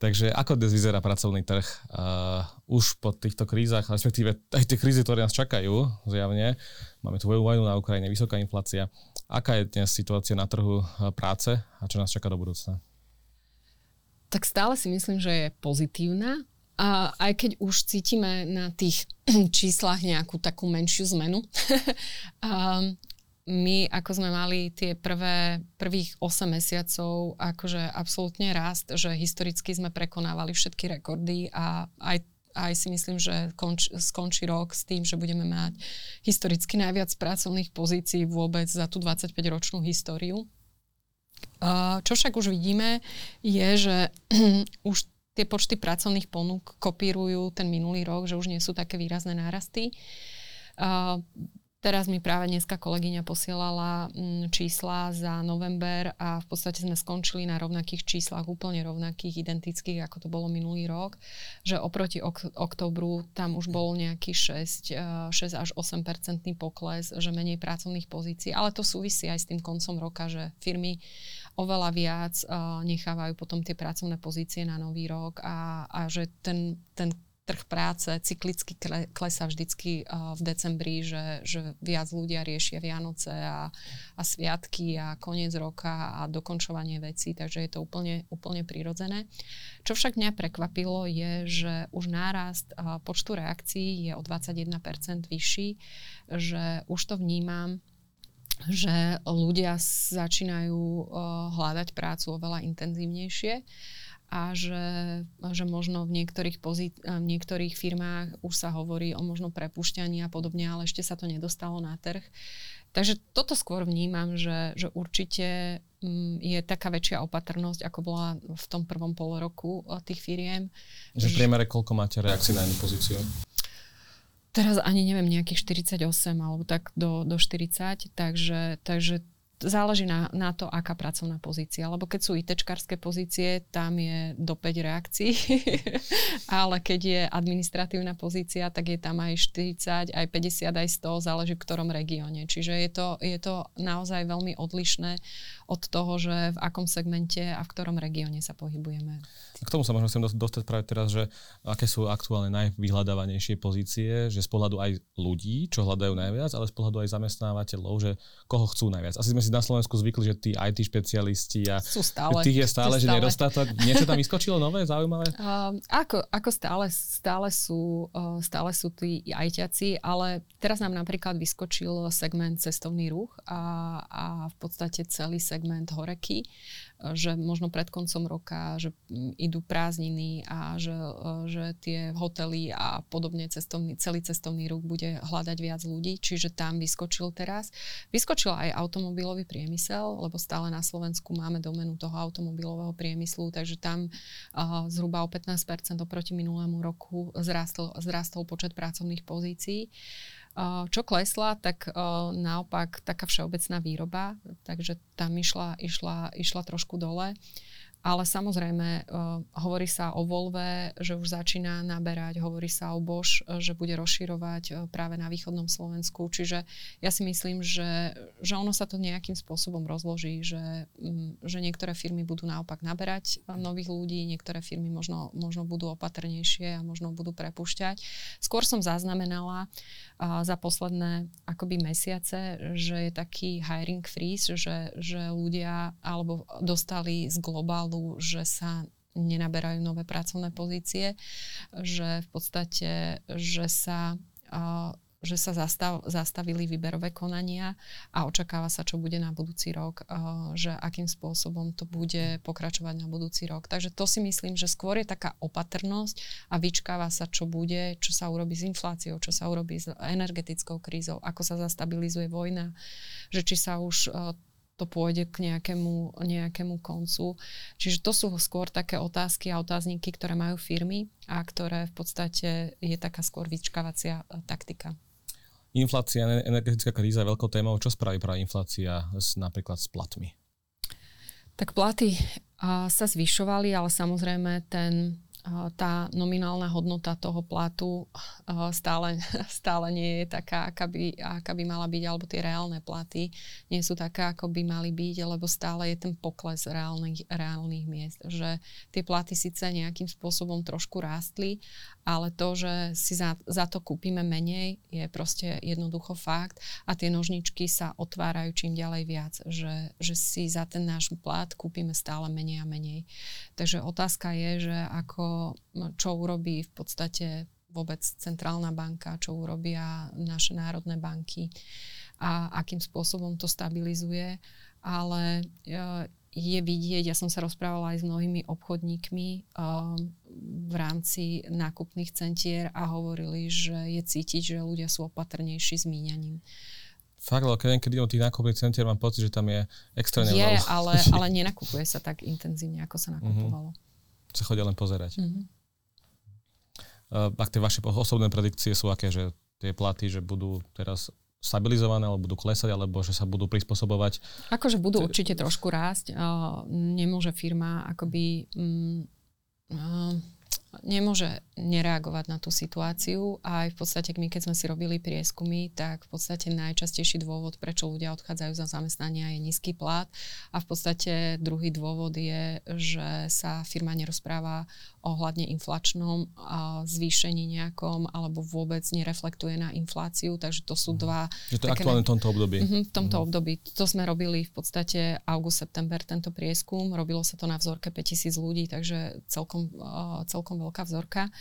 Takže ako dnes vyzerá pracovný trh? Uh, už po týchto krízach, respektíve aj tie krízy, ktoré nás čakajú, zjavne, máme tu vojnu na Ukrajine, vysoká inflácia. Aká je dnes situácia na trhu práce a čo nás čaká do budúcna? Tak stále si myslím, že je pozitívna. A aj keď už cítime na tých číslach nejakú takú menšiu zmenu, my, ako sme mali tie prvé, prvých 8 mesiacov, akože absolútne rast, že historicky sme prekonávali všetky rekordy a aj aj si myslím, že konč, skončí rok s tým, že budeme mať historicky najviac pracovných pozícií vôbec za tú 25-ročnú históriu. Čo však už vidíme, je, že už tie počty pracovných ponúk kopírujú ten minulý rok, že už nie sú také výrazné nárasty. Teraz mi práve dneska kolegyňa posielala mm, čísla za november a v podstate sme skončili na rovnakých číslach, úplne rovnakých, identických, ako to bolo minulý rok, že oproti ok- oktobru tam už bol nejaký 6, 6 e, až 8 percentný pokles, že menej pracovných pozícií, ale to súvisí aj s tým koncom roka, že firmy oveľa viac uh, nechávajú potom tie pracovné pozície na nový rok a, a že ten, ten trh práce cyklicky klesá vždycky v decembri, že, že viac ľudia riešia Vianoce a, a sviatky a koniec roka a dokončovanie vecí, takže je to úplne, úplne prirodzené. Čo však mňa prekvapilo je, že už nárast počtu reakcií je o 21% vyšší, že už to vnímam že ľudia začínajú hľadať prácu oveľa intenzívnejšie a že, že možno v niektorých, pozí- v niektorých firmách už sa hovorí o možno prepušťaní a podobne, ale ešte sa to nedostalo na trh. Takže toto skôr vnímam, že, že určite mm, je taká väčšia opatrnosť, ako bola v tom prvom pol roku tých firiem. Že v priemere koľko máte reakcií na jednu pozíciu? Teraz ani neviem, nejakých 48 alebo tak do, do 40, takže, takže záleží na, na to, aká pracovná pozícia. Lebo keď sú ITčkarské pozície, tam je do 5 reakcií, ale keď je administratívna pozícia, tak je tam aj 40, aj 50, aj 100, záleží v ktorom regióne. Čiže je to, je to naozaj veľmi odlišné od toho, že v akom segmente a v ktorom regióne sa pohybujeme. K tomu sa možno chcem dostať práve teraz, že aké sú aktuálne najvyhľadávanejšie pozície, že z pohľadu aj ľudí, čo hľadajú najviac, ale z pohľadu aj zamestnávateľov, že koho chcú najviac. Asi sme si na Slovensku zvykli, že tí IT špecialisti a sú stále, tých je stále, že stále. nedostatok. Niečo tam vyskočilo nové, zaujímavé? Uh, ako, ako stále, stále sú, uh, stále sú tí ITáci, ale teraz nám napríklad vyskočil segment cestovný ruch a, a v podstate celý segment horeky že možno pred koncom roka, že mm, idú prázdniny a že, e, že tie hotely a podobne cestovný, celý cestovný ruch bude hľadať viac ľudí, čiže tam vyskočil teraz. Vyskočil aj automobilový priemysel, lebo stále na Slovensku máme domenu toho automobilového priemyslu, takže tam uh, zhruba o 15% oproti minulému roku zrastol, zrastol počet pracovných pozícií. Uh, čo klesla, tak naopak taká všeobecná výroba, takže tam išla, išla, išla trošku dole. Ale samozrejme, uh, hovorí sa o Volve, že už začína naberať, hovorí sa o Bosch, že bude rozširovať uh, práve na východnom Slovensku. Čiže ja si myslím, že, že ono sa to nejakým spôsobom rozloží, že, um, že niektoré firmy budú naopak naberať nových ľudí, niektoré firmy možno, možno budú opatrnejšie a možno budú prepušťať. Skôr som zaznamenala za posledné akoby mesiace, že je taký hiring freeze, že, že ľudia alebo dostali z globálu signálnu, že sa nenaberajú nové pracovné pozície, že v podstate, že sa že sa zastav, zastavili výberové konania a očakáva sa, čo bude na budúci rok, že akým spôsobom to bude pokračovať na budúci rok. Takže to si myslím, že skôr je taká opatrnosť a vyčkáva sa, čo bude, čo sa urobí s infláciou, čo sa urobí s energetickou krízou, ako sa zastabilizuje vojna, že či sa už to pôjde k nejakému, nejakému koncu. Čiže to sú skôr také otázky a otázniky, ktoré majú firmy a ktoré v podstate je taká skôr vyčkávacia e, taktika. Inflácia, energetická kríza je veľkou témou. Čo spraví práve inflácia s, napríklad s platmi? Tak platy a, sa zvyšovali, ale samozrejme ten tá nominálna hodnota toho platu stále, stále nie je taká, aká by, aká by mala byť, alebo tie reálne platy nie sú také, ako by mali byť, lebo stále je ten pokles reálnych, reálnych miest. Že tie platy síce nejakým spôsobom trošku rástli, ale to, že si za, za to kúpime menej, je proste jednoducho fakt a tie nožničky sa otvárajú čím ďalej viac, že, že si za ten náš plat kúpime stále menej a menej. Takže otázka je, že ako, čo urobí v podstate vôbec centrálna banka, čo urobia naše národné banky a akým spôsobom to stabilizuje. Ale e, je vidieť, ja som sa rozprávala aj s mnohými obchodníkmi um, v rámci nákupných centier a hovorili, že je cítiť, že ľudia sú opatrnejší s míňaním. Fakt, ale keď, keď tých nákupných centier, mám pocit, že tam je extrémne Je, ale, ale nenakupuje sa tak intenzívne, ako sa nakupovalo. Mm-hmm. Sa chodia len pozerať. Mm-hmm. Uh, ak tie vaše osobné predikcie sú aké, že tie platy, že budú teraz stabilizované, alebo budú klesať, alebo že sa budú prispôsobovať? Akože budú určite trošku rásť. Uh, nemôže firma akoby... Um, uh, nemôže, nereagovať na tú situáciu. A aj v podstate, my keď sme si robili prieskumy, tak v podstate najčastejší dôvod, prečo ľudia odchádzajú za zamestnania, je nízky plat. A v podstate druhý dôvod je, že sa firma nerozpráva ohľadne inflačnom zvýšení nejakom, alebo vôbec nereflektuje na infláciu. Takže to sú mhm. dva... Je to aktuálne v tomto období. Uh-huh, v tomto uh-huh. období. To sme robili v podstate august-september tento prieskum. Robilo sa to na vzorke 5000 ľudí, takže celkom, uh, celkom veľká vzorka.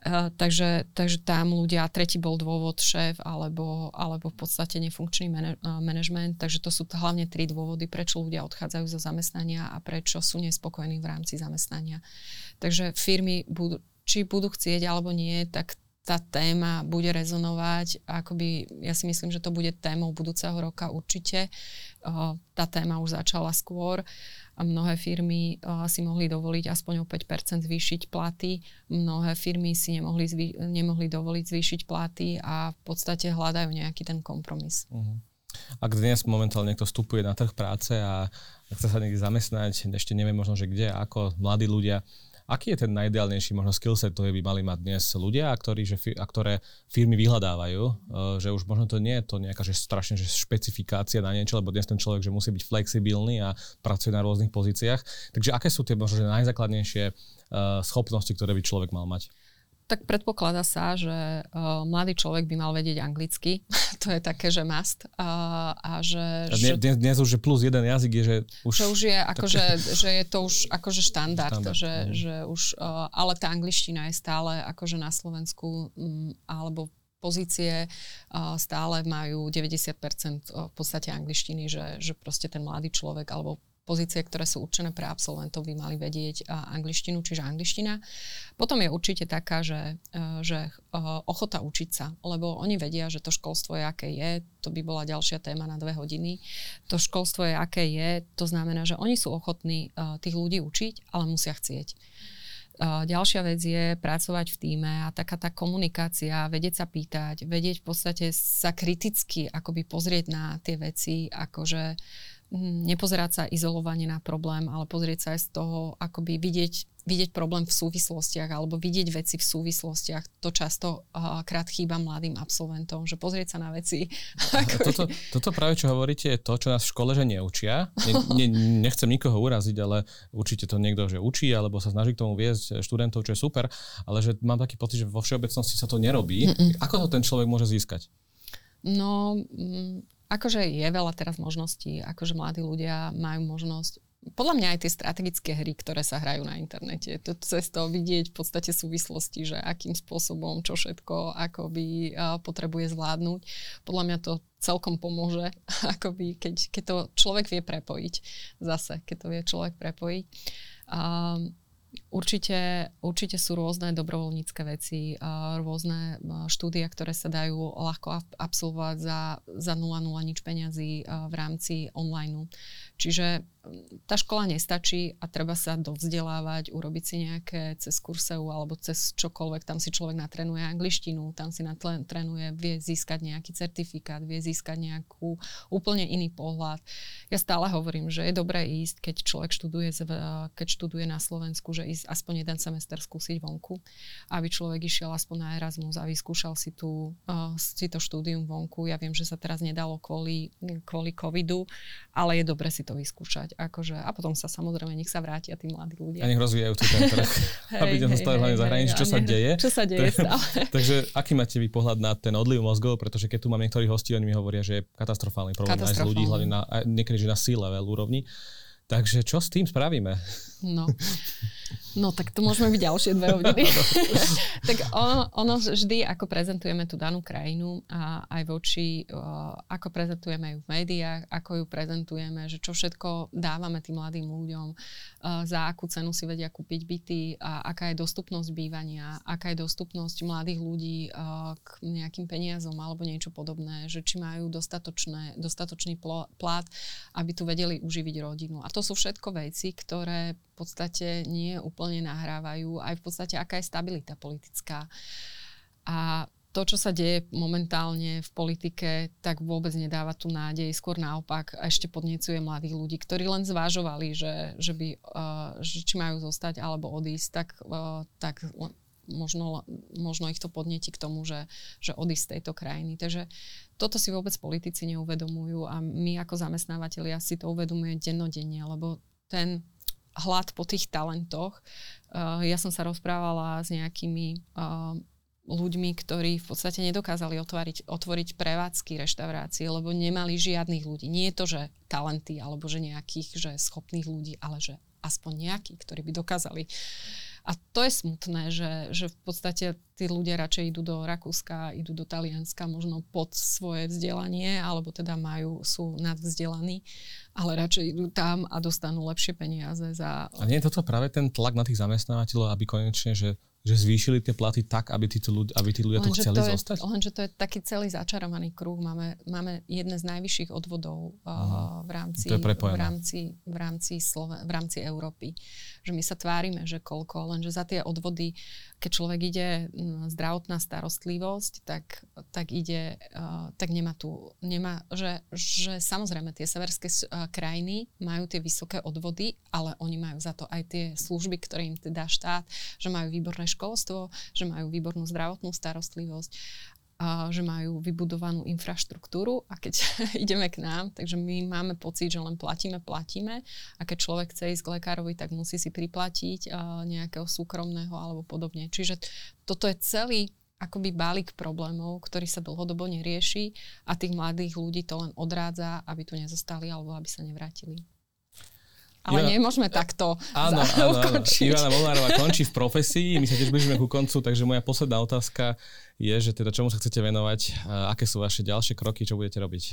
Uh, takže, takže tam ľudia, tretí bol dôvod šéf alebo, alebo v podstate nefunkčný man- uh, manažment, takže to sú t- hlavne tri dôvody, prečo ľudia odchádzajú zo zamestnania a prečo sú nespokojní v rámci zamestnania. Takže firmy budú, či budú chcieť alebo nie, tak tá téma bude rezonovať. Akoby, ja si myslím, že to bude témou budúceho roka určite. Uh, tá téma už začala skôr mnohé firmy uh, si mohli dovoliť aspoň o 5% zvýšiť platy, mnohé firmy si nemohli, zvý, nemohli dovoliť zvýšiť platy a v podstate hľadajú nejaký ten kompromis. Uh-huh. Ak dnes momentálne niekto vstupuje na trh práce a chce sa niekde zamestnať, ešte neviem možno, že kde, ako mladí ľudia, Aký je ten najideálnejší možno skillset, ktorý by mali mať dnes ľudia, ktorí, že, a ktoré firmy vyhľadávajú, uh, že už možno to nie je to nejaká že strašne že špecifikácia na niečo, lebo dnes ten človek že musí byť flexibilný a pracuje na rôznych pozíciách. Takže aké sú tie možno že najzákladnejšie uh, schopnosti, ktoré by človek mal mať? Tak predpokladá sa, že uh, mladý človek by mal vedieť anglicky. to je také, že must. Uh, a že, a dnes, dnes, dnes už že plus jeden jazyk je, že už... Že už je, akože, že je to už akože štandard. štandard že, mm. že už, uh, ale tá angličtina je stále akože na Slovensku um, alebo pozície uh, stále majú 90% v podstate angličtiny, že, že proste ten mladý človek alebo pozície, ktoré sú určené pre absolventov, by mali vedieť angličtinu, čiže angličtina. Potom je určite taká, že, e, že e, ochota učiť sa, lebo oni vedia, že to školstvo je, aké je, to by bola ďalšia téma na dve hodiny. To školstvo je, aké je, to znamená, že oni sú ochotní e, tých ľudí učiť, ale musia chcieť. Ďalšia vec je pracovať v týme a taká tá komunikácia, vedieť sa pýtať, vedieť v podstate sa kriticky akoby pozrieť na tie veci, akože nepozerať sa izolovane na problém, ale pozrieť sa aj z toho, akoby vidieť, vidieť problém v súvislostiach alebo vidieť veci v súvislostiach. To často uh, krát chýba mladým absolventom, že pozrieť sa na veci. toto, toto práve, čo hovoríte, je to, čo nás v škole že neučia. Ne, ne, nechcem nikoho uraziť, ale určite to niekto, že učí alebo sa snaží k tomu viesť študentov, čo je super, ale že mám taký pocit, že vo všeobecnosti sa to nerobí. Mm-mm. Ako to ten človek môže získať? No, mm, Akože je veľa teraz možností, akože mladí ľudia majú možnosť podľa mňa aj tie strategické hry, ktoré sa hrajú na internete, to cez to vidieť v podstate súvislosti, že akým spôsobom, čo všetko, ako by potrebuje zvládnuť. Podľa mňa to celkom pomôže, akoby, keď, keď to človek vie prepojiť. Zase, keď to vie človek prepojiť. Um, Určite, určite sú rôzne dobrovoľnícke veci, rôzne štúdia, ktoré sa dajú ľahko absolvovať za, za 0,0 nič peňazí v rámci online. Čiže tá škola nestačí a treba sa dovzdelávať, urobiť si nejaké cez kurseu alebo cez čokoľvek. Tam si človek natrenuje angličtinu, tam si natrenuje, vie získať nejaký certifikát, vie získať nejakú úplne iný pohľad. Ja stále hovorím, že je dobré ísť, keď človek študuje, keď študuje na Slovensku, že ísť aspoň jeden semester skúsiť vonku, aby človek išiel aspoň na Erasmus a vyskúšal si, tú, uh, si to štúdium vonku. Ja viem, že sa teraz nedalo kvôli, kvôli covidu, ale je dobre si to vyskúšať fungovať. Akože, a potom sa samozrejme nech sa vrátia tí mladí ľudia. A nech rozvíjajú tu ten trh. hey, aby tam zostali hlavne zahraničí, čo sa deje. Čo sa deje stále. Takže aký máte vy pohľad na ten odliv mozgov, pretože keď tu mám niektorých hostí, oni mi hovoria, že je katastrofálny problém aj ľudí, hlavne na, niekedy, že na C-level úrovni. Takže čo s tým spravíme? No, no tak to môžeme byť ďalšie dve hodiny. tak ono, ono vždy, ako prezentujeme tú danú krajinu a aj voči, ako prezentujeme ju v médiách, ako ju prezentujeme, že čo všetko dávame tým mladým ľuďom, za akú cenu si vedia kúpiť byty a aká je dostupnosť bývania, aká je dostupnosť mladých ľudí k nejakým peniazom alebo niečo podobné, že či majú dostatočné, dostatočný plát, aby tu vedeli uživiť rodinu. A to sú všetko veci, ktoré podstate nie úplne nahrávajú aj v podstate, aká je stabilita politická. A to, čo sa deje momentálne v politike, tak vôbec nedáva tu nádej. Skôr naopak ešte podnecuje mladých ľudí, ktorí len zvážovali, že, že, by, uh, že či majú zostať alebo odísť, tak, uh, tak možno, možno ich to podnetí k tomu, že, že odísť z tejto krajiny. Takže toto si vôbec politici neuvedomujú a my ako zamestnávateľia si to uvedomujeme dennodenne, lebo ten hlad po tých talentoch. Uh, ja som sa rozprávala s nejakými uh, ľuďmi, ktorí v podstate nedokázali otvoriť, otvoriť prevádzky reštaurácie, lebo nemali žiadnych ľudí. Nie je to, že talenty alebo že nejakých že schopných ľudí, ale že aspoň nejakí, ktorí by dokázali uh, a to je smutné, že, že v podstate tí ľudia radšej idú do Rakúska, idú do Talianska možno pod svoje vzdelanie, alebo teda majú, sú nadvzdelaní, ale radšej idú tam a dostanú lepšie peniaze za... A nie je toto práve ten tlak na tých zamestnávateľov, aby konečne, že že zvýšili tie platy tak, aby, tí ľudia, aby tí ľudia tu chceli to je, zostať? Lenže to je taký celý začarovaný kruh. Máme, máme jedné z najvyšších odvodov uh, v, rámci, v, rámci, v, rámci Slove, v rámci Európy. Že my sa tvárime, že koľko, lenže za tie odvody, keď človek ide zdravotná starostlivosť, tak, tak ide, tak nemá tu, nemá, že, že samozrejme tie severské krajiny majú tie vysoké odvody, ale oni majú za to aj tie služby, ktoré im teda štát, že majú výborné školstvo, že majú výbornú zdravotnú starostlivosť, že majú vybudovanú infraštruktúru a keď ideme k nám, takže my máme pocit, že len platíme, platíme a keď človek chce ísť k lekárovi, tak musí si priplatiť nejakého súkromného alebo podobne. Čiže toto je celý akoby balík problémov, ktorý sa dlhodobo nerieši a tých mladých ľudí to len odrádza, aby tu nezostali alebo aby sa nevrátili. Ale Iva... nemôžeme takto áno, áno, áno. Ivana Molnárová končí v profesii, my sa tiež blížime ku koncu, takže moja posledná otázka je, že teda čomu sa chcete venovať, aké sú vaše ďalšie kroky, čo budete robiť?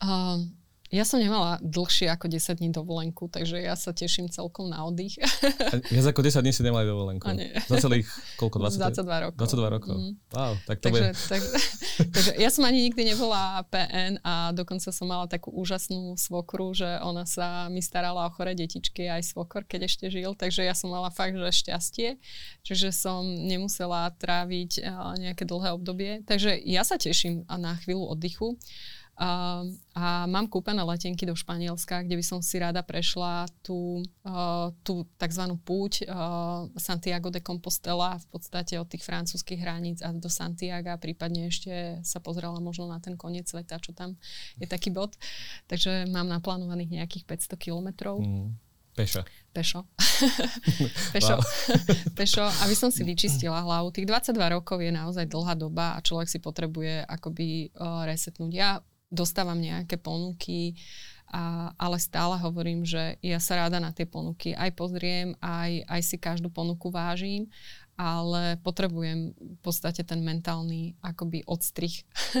Uh, ja som nemala dlhšie ako 10 dní dovolenku, takže ja sa teším celkom na oddych. Viac ako 10 dní si nemali dovolenku. A nie. Za celých, koľko? 20, 22 rokov. 22 rokov. Mm. Wow, tak to takže, bude... tak, takže ja som ani nikdy nebola PN a dokonca som mala takú úžasnú svokru, že ona sa mi starala o chore detičky aj svokor, keď ešte žil, takže ja som mala fakt, že šťastie, čiže som nemusela tráviť nejaké dlhé obdobie. Takže ja sa teším na chvíľu oddychu. Uh, a mám kúpené letenky do Španielska, kde by som si rada prešla tú, uh, tú tzv. púť uh, Santiago de Compostela v podstate od tých francúzskych hraníc a do Santiaga, prípadne ešte sa pozrela možno na ten koniec sveta, čo tam je taký bod. Takže mám naplánovaných nejakých 500 kilometrov. Mm. Pešo. Pešo. Pešo. Pešo, aby som si vyčistila hlavu. Tých 22 rokov je naozaj dlhá doba a človek si potrebuje akoby uh, resetnúť. Ja dostávam nejaké ponuky, a, ale stále hovorím, že ja sa rada na tie ponuky aj pozriem, aj, aj si každú ponuku vážim ale potrebujem v podstate ten mentálny akoby odstrih.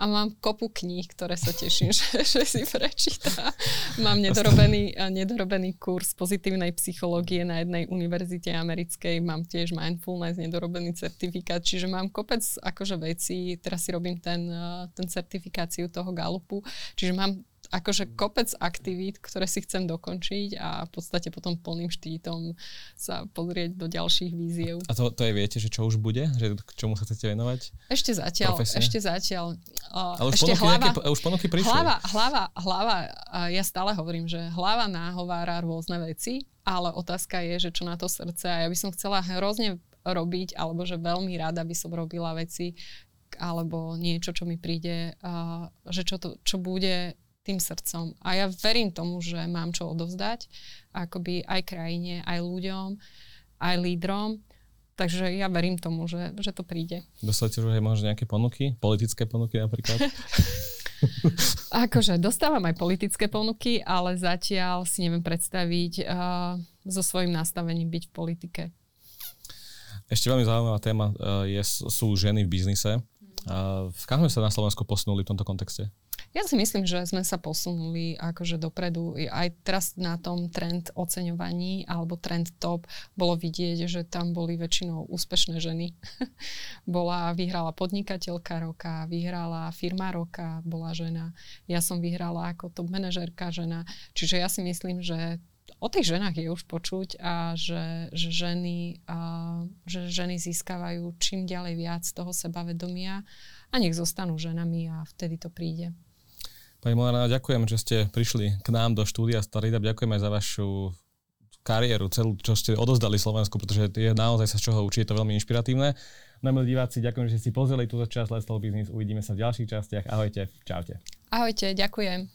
a mám kopu kníh, ktoré sa teším, že, že si prečíta. Mám nedorobený, nedorobený kurz pozitívnej psychológie na jednej univerzite americkej, mám tiež mindfulness, nedorobený certifikát, čiže mám kopec akože veci, teraz si robím ten, ten certifikáciu toho Galupu, čiže mám akože kopec aktivít, ktoré si chcem dokončiť a v podstate potom plným štítom sa pozrieť do ďalších víziev. A to, to je viete, že čo už bude? Že k čomu sa chcete venovať? Ešte zatiaľ. Profesne? Ešte zatiaľ. Uh, Ale už ešte ponuky, hlava, nejaké, už ponuky prišli. Hlava, hlava, hlava, uh, ja stále hovorím, že hlava náhovára rôzne veci, ale otázka je, že čo na to srdce a ja by som chcela hrozne robiť, alebo že veľmi rada by som robila veci, alebo niečo, čo mi príde, uh, že čo, to, čo bude tým srdcom. A ja verím tomu, že mám čo odovzdať, akoby aj krajine, aj ľuďom, aj lídrom. Takže ja verím tomu, že, že to príde. Dostávate už aj možno nejaké ponuky? Politické ponuky napríklad? akože dostávam aj politické ponuky, ale zatiaľ si neviem predstaviť uh, so svojím nastavením byť v politike. Ešte veľmi zaujímavá téma uh, je, sú ženy v biznise. Uh, kam sme sa na Slovensku posunuli v tomto kontexte? Ja si myslím, že sme sa posunuli akože dopredu. Aj teraz na tom trend oceňovaní alebo trend top bolo vidieť, že tam boli väčšinou úspešné ženy. bola, vyhrala podnikateľka roka, vyhrala firma roka, bola žena. Ja som vyhrala ako top manažérka žena. Čiže ja si myslím, že o tých ženách je už počuť a že, že, ženy, a, že ženy získavajú čím ďalej viac toho sebavedomia a nech zostanú ženami a vtedy to príde. Pani Molárna, ďakujem, že ste prišli k nám do štúdia Startup. Ďakujem aj za vašu kariéru, celú, čo ste odozdali Slovensku, pretože je naozaj sa z čoho učiť, je to veľmi inšpiratívne. No milí diváci, ďakujem, že ste si pozreli túto časť Let's Talk Business. Uvidíme sa v ďalších častiach. Ahojte, čaute. Ahojte, ďakujem.